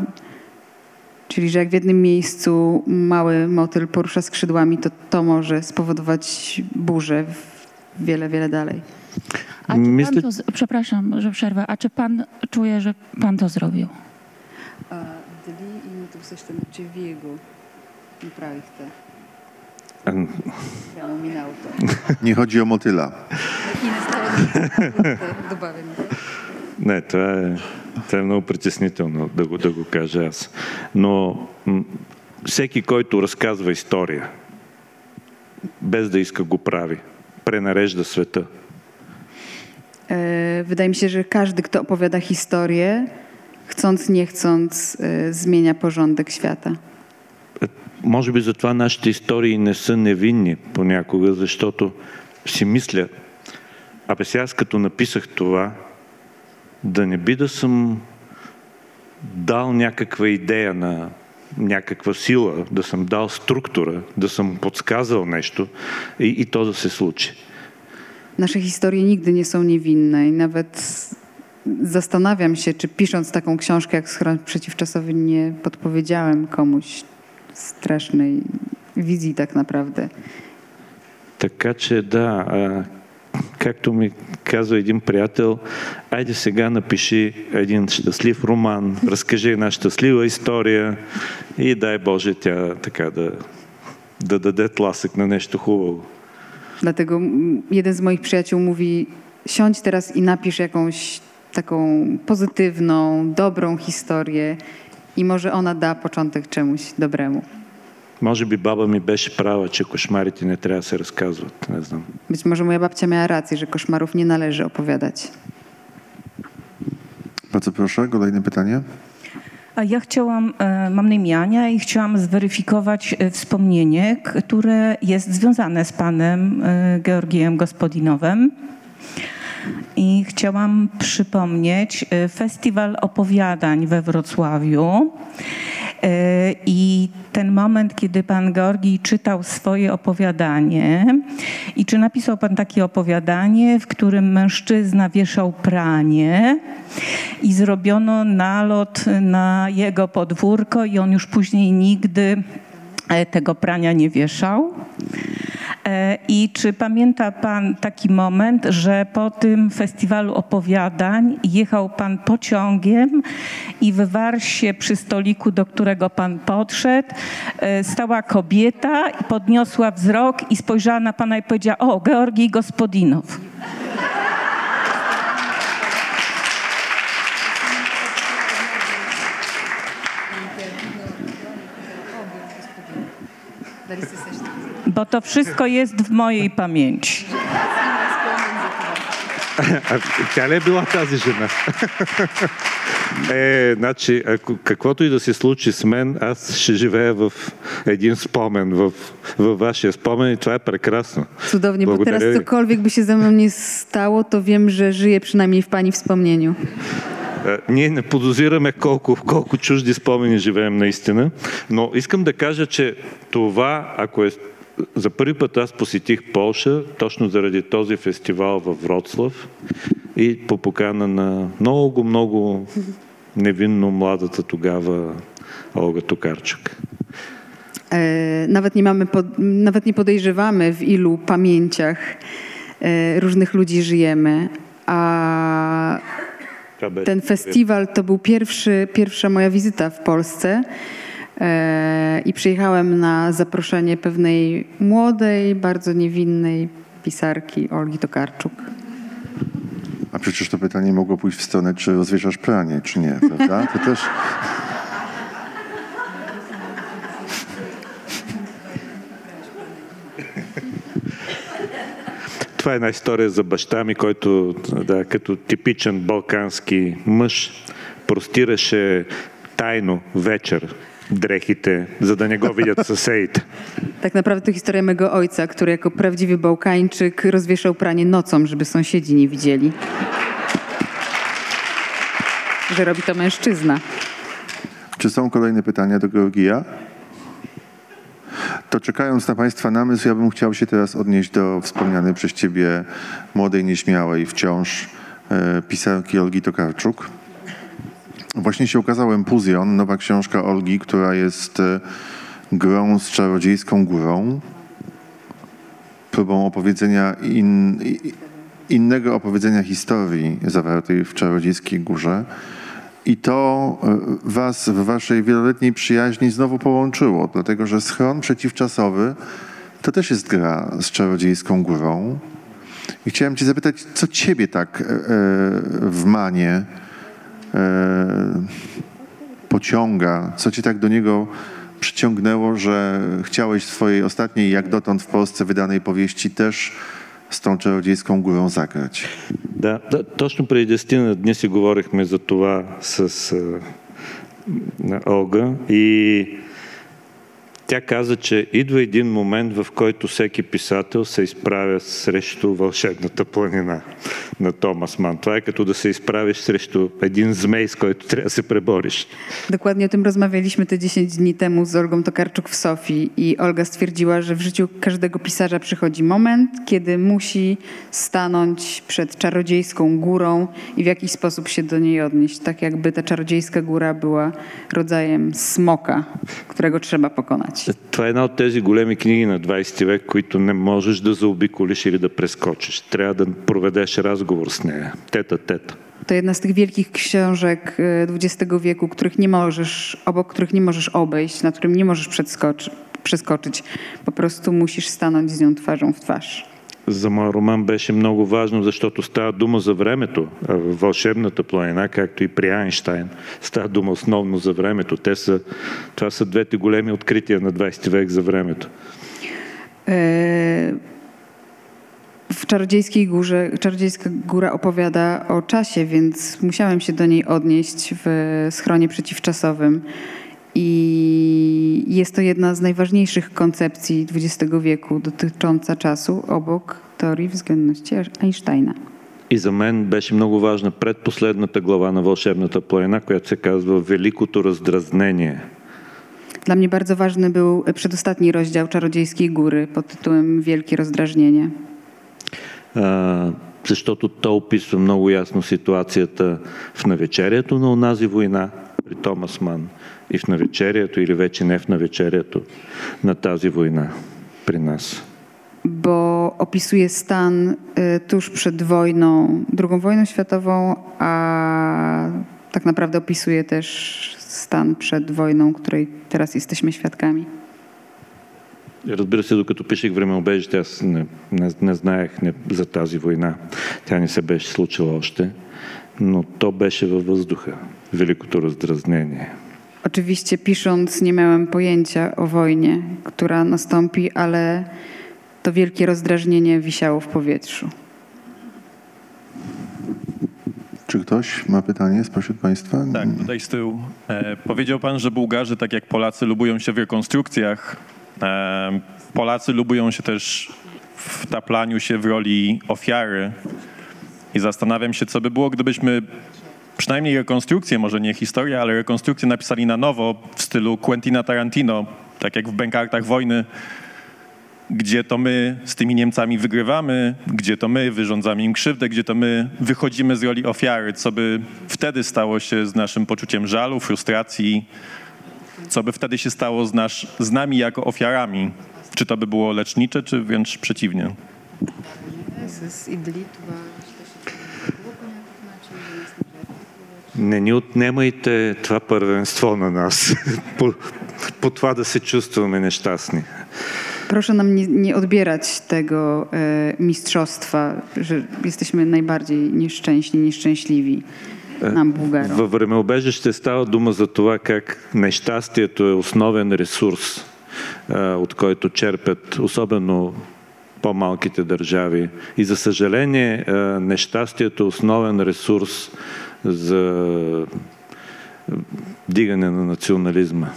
Speaker 3: Czyli, że jak w jednym miejscu mały motyl porusza skrzydłami, to to może spowodować burzę wiele, wiele dalej.
Speaker 4: A czy
Speaker 2: Myślę...
Speaker 4: pan to, przepraszam, że przerwę. A czy pan czuje, że pan to zrobił?
Speaker 3: Dli ima tu vse što nače
Speaker 2: vigu,
Speaker 3: ne pravite.
Speaker 1: Gremo mi na avto.
Speaker 3: Ni Не,
Speaker 2: това е, това е много притеснително да го, да го кажа аз. Но м- всеки, който разказва история, без да иска го прави, пренарежда света.
Speaker 3: E, Wydaje mi się, że każdy, kto opowiada historię, chcąc, nie chcąc, zmienia porządek świata.
Speaker 2: Може би затова нашите истории не са невинни понякога, защото си мисля, абе сега аз като написах това, да не би да съм дал някаква идея на някаква сила, да съм дал структура, да съм подсказал нещо и, и то да се случи.
Speaker 3: Nasze historie nigdy nie są niewinne i nawet zastanawiam się, czy pisząc taką książkę jak Schron Przeciwczasowy nie podpowiedziałem komuś strasznej wizji tak naprawdę.
Speaker 2: Така че да, а, както ми казва един приятел, айде сега напиши един щастлив роман, разкажи една щастлива история и дай Боже тя така да, да даде тласък на нещо хубаво.
Speaker 3: Dlatego mm, jeden z moich przyjaciół mówi: siądź teraz i napisz jakąś taką pozytywną, dobrą historię i może ona da początek czemuś dobremu.
Speaker 2: Може би баба ми беше права, че кошмарите не трябва да се разказват. Не знам.
Speaker 3: Być może moja babcia miała rację, że koszmarów nie należy opowiadać.
Speaker 1: Bardzo proszę, kolejne pytanie.
Speaker 5: A ja chciałam, e, mam na imię Ania i chciałam zweryfikować e, wspomnienie, które jest związane z panem e, Georgiem Gospodinowem. I chciałam przypomnieć e, festiwal opowiadań we Wrocławiu. E, I ten moment, kiedy pan Georgi czytał swoje opowiadanie, i czy napisał pan takie opowiadanie, w którym mężczyzna wieszał pranie i zrobiono nalot na jego podwórko, i on już później nigdy e, tego prania nie wieszał. E, I czy pamięta pan taki moment, że po tym festiwalu opowiadań jechał pan pociągiem i w Warsie przy stoliku, do którego pan podszedł, e, stała kobieta, podniosła wzrok i spojrzała na pana i powiedziała: O, Georgij Gospodinow. Bo to wszystko jest w mojej pamięci.
Speaker 2: А тя ли е била тази жена? Е, значи, ако, каквото и да се случи с мен, аз ще живея в един спомен, в, във вашия спомен и това е прекрасно.
Speaker 3: Cudownie, bo
Speaker 2: Благодаря
Speaker 3: teraz
Speaker 2: ви.
Speaker 3: cokolwiek by się ze mną nie stało, to wiem, że żyję przynajmniej w pani wspomnieniu.
Speaker 2: Е, Ние не подозираме колко, колко чужди спомени живеем наистина, но искам да кажа, че това, ако е за първи път аз посетих Полша, точно заради този фестивал във Вроцлав и по покана на много, много невинно младата тогава Токарчук.
Speaker 3: E, Nawet nie, mamy nawet nie podejrzewamy, w ilu pamięciach różnych ludzi żyjemy. A Ten festiwal to był pierwszy, pierwsza moja wizyta w Polsce e, i przyjechałem na zaproszenie pewnej młodej, bardzo niewinnej pisarki Olgi Tokarczuk.
Speaker 1: A przecież to pytanie mogło pójść w stronę, czy rozwieszasz pranie, czy nie, prawda? To też...
Speaker 2: Това е една история за баща ми, който да, като типичен балкански мъж простираше тайно вечер дрехите, за да не го видят съседите.
Speaker 3: Tak naprawdę to historia mego ojca, który jako prawdziwy Bałkańczyk rozwieszał pranie nocą, żeby sąsiedzi nie widzieli. Że robi to mężczyzna.
Speaker 1: Czy są kolejne pytania do Georgija? To czekając na Państwa namysł, ja bym chciał się teraz odnieść do wspomnianej przez Ciebie młodej, nieśmiałej wciąż e, pisarki Olgi Tokarczuk. Właśnie się ukazał Empuzjon, nowa książka Olgi, która jest e, grą z czarodziejską górą, próbą opowiedzenia in, innego opowiedzenia historii zawartej w czarodziejskiej górze. I to e, was w waszej wieloletniej przyjaźni znowu połączyło, dlatego że schron przeciwczasowy to też jest gra z czarodziejską górą. I chciałem cię zapytać, co ciebie tak e, e, w Manie e, pociąga, co cię tak do niego przyciągnęło, że chciałeś w swojej ostatniej, jak dotąd w Polsce wydanej powieści też z tą czarodziejską górą zagrać.
Speaker 2: Да, да, точно преди 10 дни си говорихме за това с а, Олга и тя каза, че идва един момент, в който всеки писател се изправя срещу вълшебната планина на Томас Ман. Това е като да се изправиш срещу един змей, с който трябва да се пребориш.
Speaker 3: Dokładnie o tym rozmawialiśmy te 10 dni temu z Olgą Tokarczuk w Sofii i Olga stwierdziła, że w życiu każdego pisarza przychodzi moment, kiedy musi stanąć przed czarodziejską górą i w jakiś sposób się do niej odnieść, tak jakby ta czarodziejska góra była rodzajem smoka, którego trzeba pokonać.
Speaker 2: Това е една от тези големи книги на 20 век, които не можеш да заобиколиш или да прескочиш. Трябва да проведеш разговор с нея, тета-тета.
Speaker 3: To jedna z tych wielkich książek e, XX wieku, których nie możesz, obok których nie możesz obejść, na którym nie możesz przedskoczy, przeskoczyć. Po prostu musisz stanąć z nią twarzą w twarz.
Speaker 2: За моя роман беше много важно, защото става дума за времето. А във Вълшебната планина, както и при Айнштайн, става дума основно за времето. Те са, това са двете големи открития на 20 век за времето.
Speaker 3: E, W Czarodziejskiej Górze, Czarodziejska Góra opowiada o czasie, więc musiałem się do niej odnieść w schronie przeciwczasowym. I jest to jedna z najważniejszych koncepcji XX wieku dotycząca czasu obok teorii względności Einsteina.
Speaker 2: И за мен беше много важна предпоследната глава на Вълшебната планина, която се казва Великото раздразнение.
Speaker 3: Dla mnie bardzo ważny był przedostatni rozdział Czarodziejskiej Góry pod tytułem Wielkie rozdrażnienie.
Speaker 2: А, защото то описва много ясно ситуацията в навечерието на онази война при Томас Ман и в навечерието или вече не в навечерието на тази война при нас.
Speaker 3: bo opisuje stan tuż przed wojną, II wojną światową, a tak naprawdę opisuje też stan przed wojną, której teraz jesteśmy świadkami.
Speaker 2: Разбира се, докато пишех времеобежите, аз не, не, не знаех не, за тази война. Тя не се беше случила още, но то беше във въздуха. Великото раздразнение.
Speaker 3: Oczywiście pisząc nie miałem pojęcia o wojnie, która nastąpi, ale to wielkie rozdrażnienie wisiało w powietrzu.
Speaker 1: Czy ktoś ma pytanie spośród Państwa?
Speaker 6: Tak, tutaj z tyłu. E, powiedział pan, że Bułgarzy, tak jak Polacy, lubują się w rekonstrukcjach. E, Polacy lubują się też w taplaniu się w roli ofiary. I zastanawiam się, co by było, gdybyśmy przynajmniej rekonstrukcję, może nie historię, ale rekonstrukcję napisali na nowo w stylu Quentina Tarantino, tak jak w Bękartach Wojny, gdzie to my z tymi Niemcami wygrywamy, gdzie to my wyrządzamy im krzywdę, gdzie to my wychodzimy z roli ofiary, co by wtedy stało się z naszym poczuciem żalu, frustracji, co by wtedy się stało z, nasz, z nami jako ofiarami. Czy to by było lecznicze, czy wręcz przeciwnie?
Speaker 2: Не ни отнемайте това първенство на нас. по, по това да се чувстваме нещастни.
Speaker 3: Proszę nam nie, nie odbierać tego e, mistrzostwa, że jesteśmy najbardziej nieszczęśni, nieszczęśliwi nam Bułgarom.
Speaker 2: Във времеобежище става дума за това как нещастието е основен ресурс, а, от който черпят особено по-малките държави. И за съжаление, а, нещастието е основен ресурс за дигане на национализма.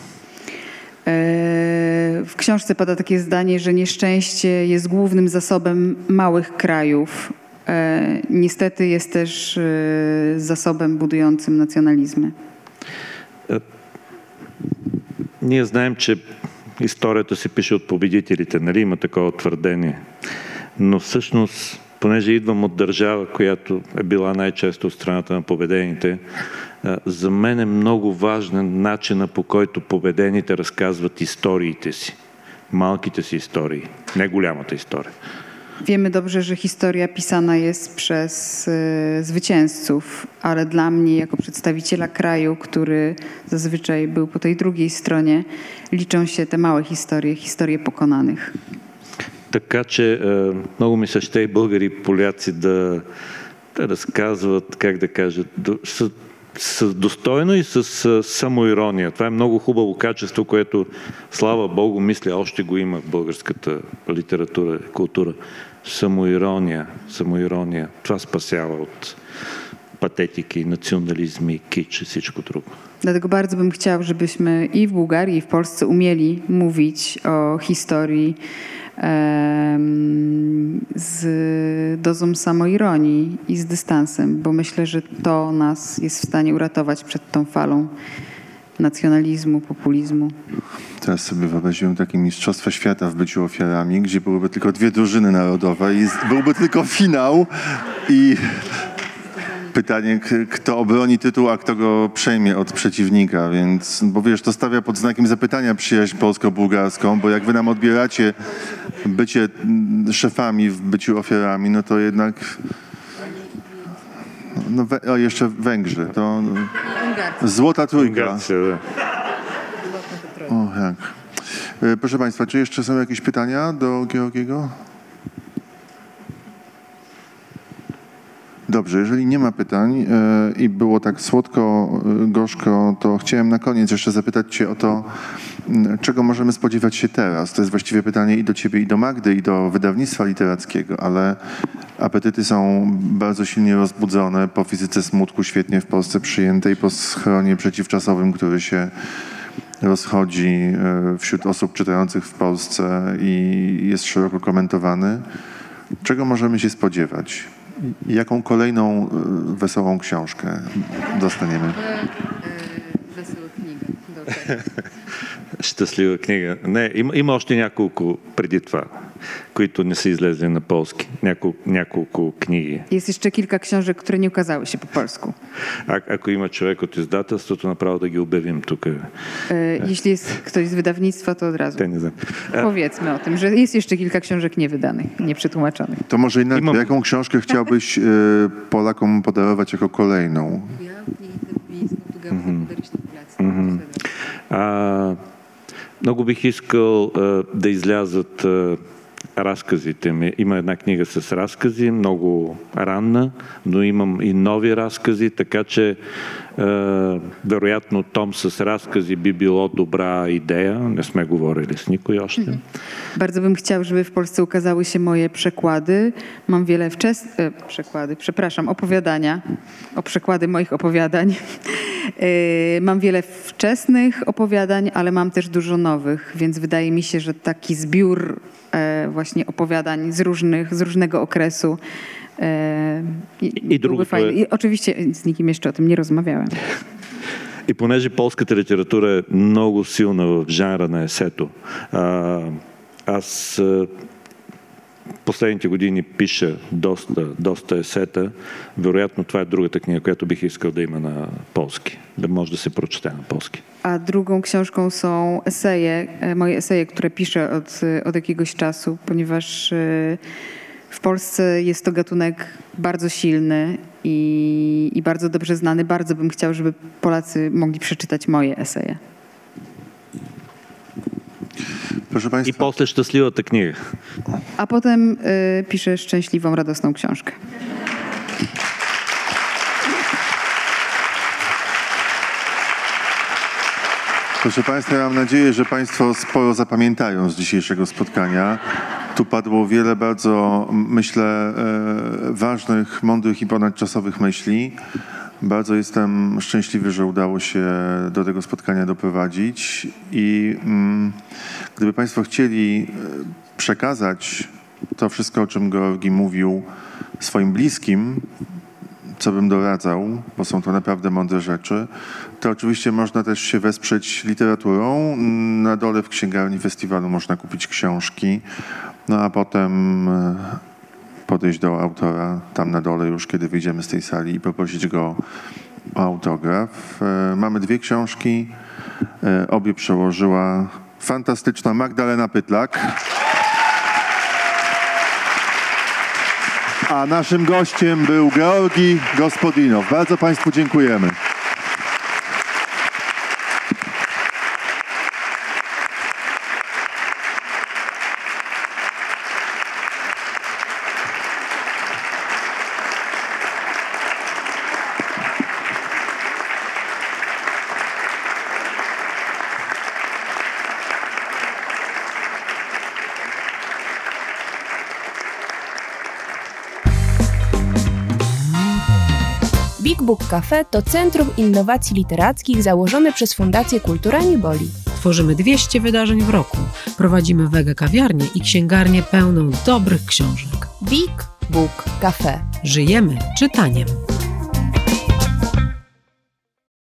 Speaker 3: E, W książce pada takie zdanie, że nieszczęście jest głównym zasobem małych krajów. E, Niestety jest też e, zasobem budującym nacjonalizmy.
Speaker 2: Ние знаем, че историята се пише от победителите, нали? Има такова твърдение. Но всъщност, понеже идвам от държава, която е била най-често от страната на победените, а, за мен е много важен начина по който победените разказват историите си. Малките си истории, не голямата история.
Speaker 3: Wiemy dobrze, że historia pisana jest przez e, zwycięzców, ale dla mnie, jako przedstawiciela kraju, który zazwyczaj był po tej drugiej stronie, liczą się te małe historie, historie pokonanych.
Speaker 2: Така че е, много ми се ще и българи и поляци да, да разказват, как да кажа, до, с, с достойно и с, с самоирония. Това е много хубаво качество, което, слава Богу, мисля, още го има в българската литература и култура. Самоирония, самоирония. Това спасява от патетики, национализми, кич и всичко друго.
Speaker 3: Dlatego bardzo bym chciał, żebyśmy i w Bułgarii, i w Polsce umieli mówić historii em, z dozą samoironii i z dystansem, bo myślę, że to nas jest w stanie uratować przed tą falą nacjonalizmu, populizmu.
Speaker 1: Teraz sobie wyobraziłem takie Mistrzostwa Świata w byciu ofiarami, gdzie byłyby tylko dwie drużyny narodowe i byłby tylko finał i pytanie, kto obroni tytuł, a kto go przejmie od przeciwnika, więc, bo wiesz, to stawia pod znakiem zapytania przyjaźń polsko-bułgarską, bo jak wy nam odbieracie bycie szefami w byciu ofiarami, no to jednak... No, we, o, jeszcze Węgrzy, to... Złota trójka.
Speaker 2: Tak.
Speaker 1: O, jak. E, proszę Państwa, czy jeszcze są jakieś pytania do Georgiego? Dobrze, jeżeli nie ma pytań e, i było tak słodko, e, gorzko, to chciałem na koniec jeszcze zapytać Cię o to, m, czego możemy spodziewać się teraz. To jest właściwie pytanie i do Ciebie, i do Magdy, i do wydawnictwa literackiego, ale apetyty są bardzo silnie rozbudzone po fizyce smutku, świetnie w Polsce przyjętej, po schronie przeciwczasowym, który się rozchodzi e, wśród osób czytających w Polsce i jest szeroko komentowany. Czego możemy się spodziewać? Jaką kolejną e, wesołą książkę dostaniemy?
Speaker 3: Wesoła kniga.
Speaker 2: щастлива книга. Не, има, има още няколко преди това, които не са излезли на полски. Няколко, няколко книги.
Speaker 3: Jest jeszcze kilka książek, które nie ukazały się po polsku.
Speaker 2: А, ако има човек от издателството, направо да ги обявим тук.
Speaker 3: E, Jeśli jest ktoś z wydawnictwa, to od razu
Speaker 2: Те не знам. А,
Speaker 3: powiedzmy o tym, że jest jeszcze kilka książek niewydanych, nieprzetłumaczonych.
Speaker 1: To może inaczej.
Speaker 2: I mam-
Speaker 1: Jaką książkę chciałbyś e, Polakom podarować jako kolejną?
Speaker 2: А, много бих искал а, да излязат а, разказите ми. Има една книга с разкази, много ранна, но имам и нови разкази, така че вероятно том с разкази би било добра идея. Не сме говорили с никой още.
Speaker 3: Bardzo bym chciał, żeby w Polsce ukazały się moje przekłady. Mam wiele wczesnych... E, przekłady, przepraszam, opowiadania. O przekłady moich opowiadań. E, mam wiele wczesnych opowiadań, ale mam też dużo nowych, więc wydaje mi się, że taki zbiór e, właśnie opowiadań z, różnych, z różnego okresu e,
Speaker 2: I
Speaker 3: byłby
Speaker 2: drugo to
Speaker 3: fajny.
Speaker 2: je-
Speaker 3: I oczywiście z nikim jeszcze o tym nie rozmawiałem.
Speaker 2: И понеже полската литература е много силна в жанра на есето, а, аз а, последните години пиша доста, доста есета. Вероятно това е другата книга, която бих искал да има на полски, да може да се прочете на полски.
Speaker 3: A drugą książką są eseje, e, moje eseje, które piszę od, e, od jakiegoś czasu, ponieważ e, w Polsce jest to gatunek bardzo silny i, i bardzo dobrze znany. Bardzo bym chciał, żeby Polacy mogli przeczytać moje eseje.
Speaker 1: Proszę Państwa.
Speaker 2: I potem szczęśliwo te knihy.
Speaker 3: A potem y, piszę szczęśliwą, radosną książkę.
Speaker 1: Proszę Państwa, ja mam nadzieję, że Państwo sporo zapamiętają z dzisiejszego spotkania. Tu padło wiele bardzo, myślę, e, ważnych, mądrych i ponadczasowych myśli. Bardzo jestem szczęśliwy, że udało się do tego spotkania doprowadzić i mm, gdyby Państwo chcieli e, przekazać to wszystko, o czym Georgi mówił swoim bliskim, co bym doradzał, bo są to naprawdę mądre rzeczy, to oczywiście można też się wesprzeć literaturą. Na dole w księgarni festiwalu można kupić książki, no a potem e, podejść do autora tam na dole już, kiedy wyjdziemy z tej sali i poprosić go o autograf. E, Mamy dwie książki, e, obie przełożyła fantastyczna Magdalena Pytlak. A naszym gościem był Georgi Gospodinow. Bardzo Państwu dziękujemy.
Speaker 7: Cafe to Centrum Innowacji Literackich założone przez Fundację Kultura Nieboli.
Speaker 8: Tworzymy 200 wydarzeń w roku. Prowadzimy wege kawiarnię i księgarnię pełną dobrych książek.
Speaker 7: Big Book Cafe.
Speaker 8: Żyjemy czytaniem.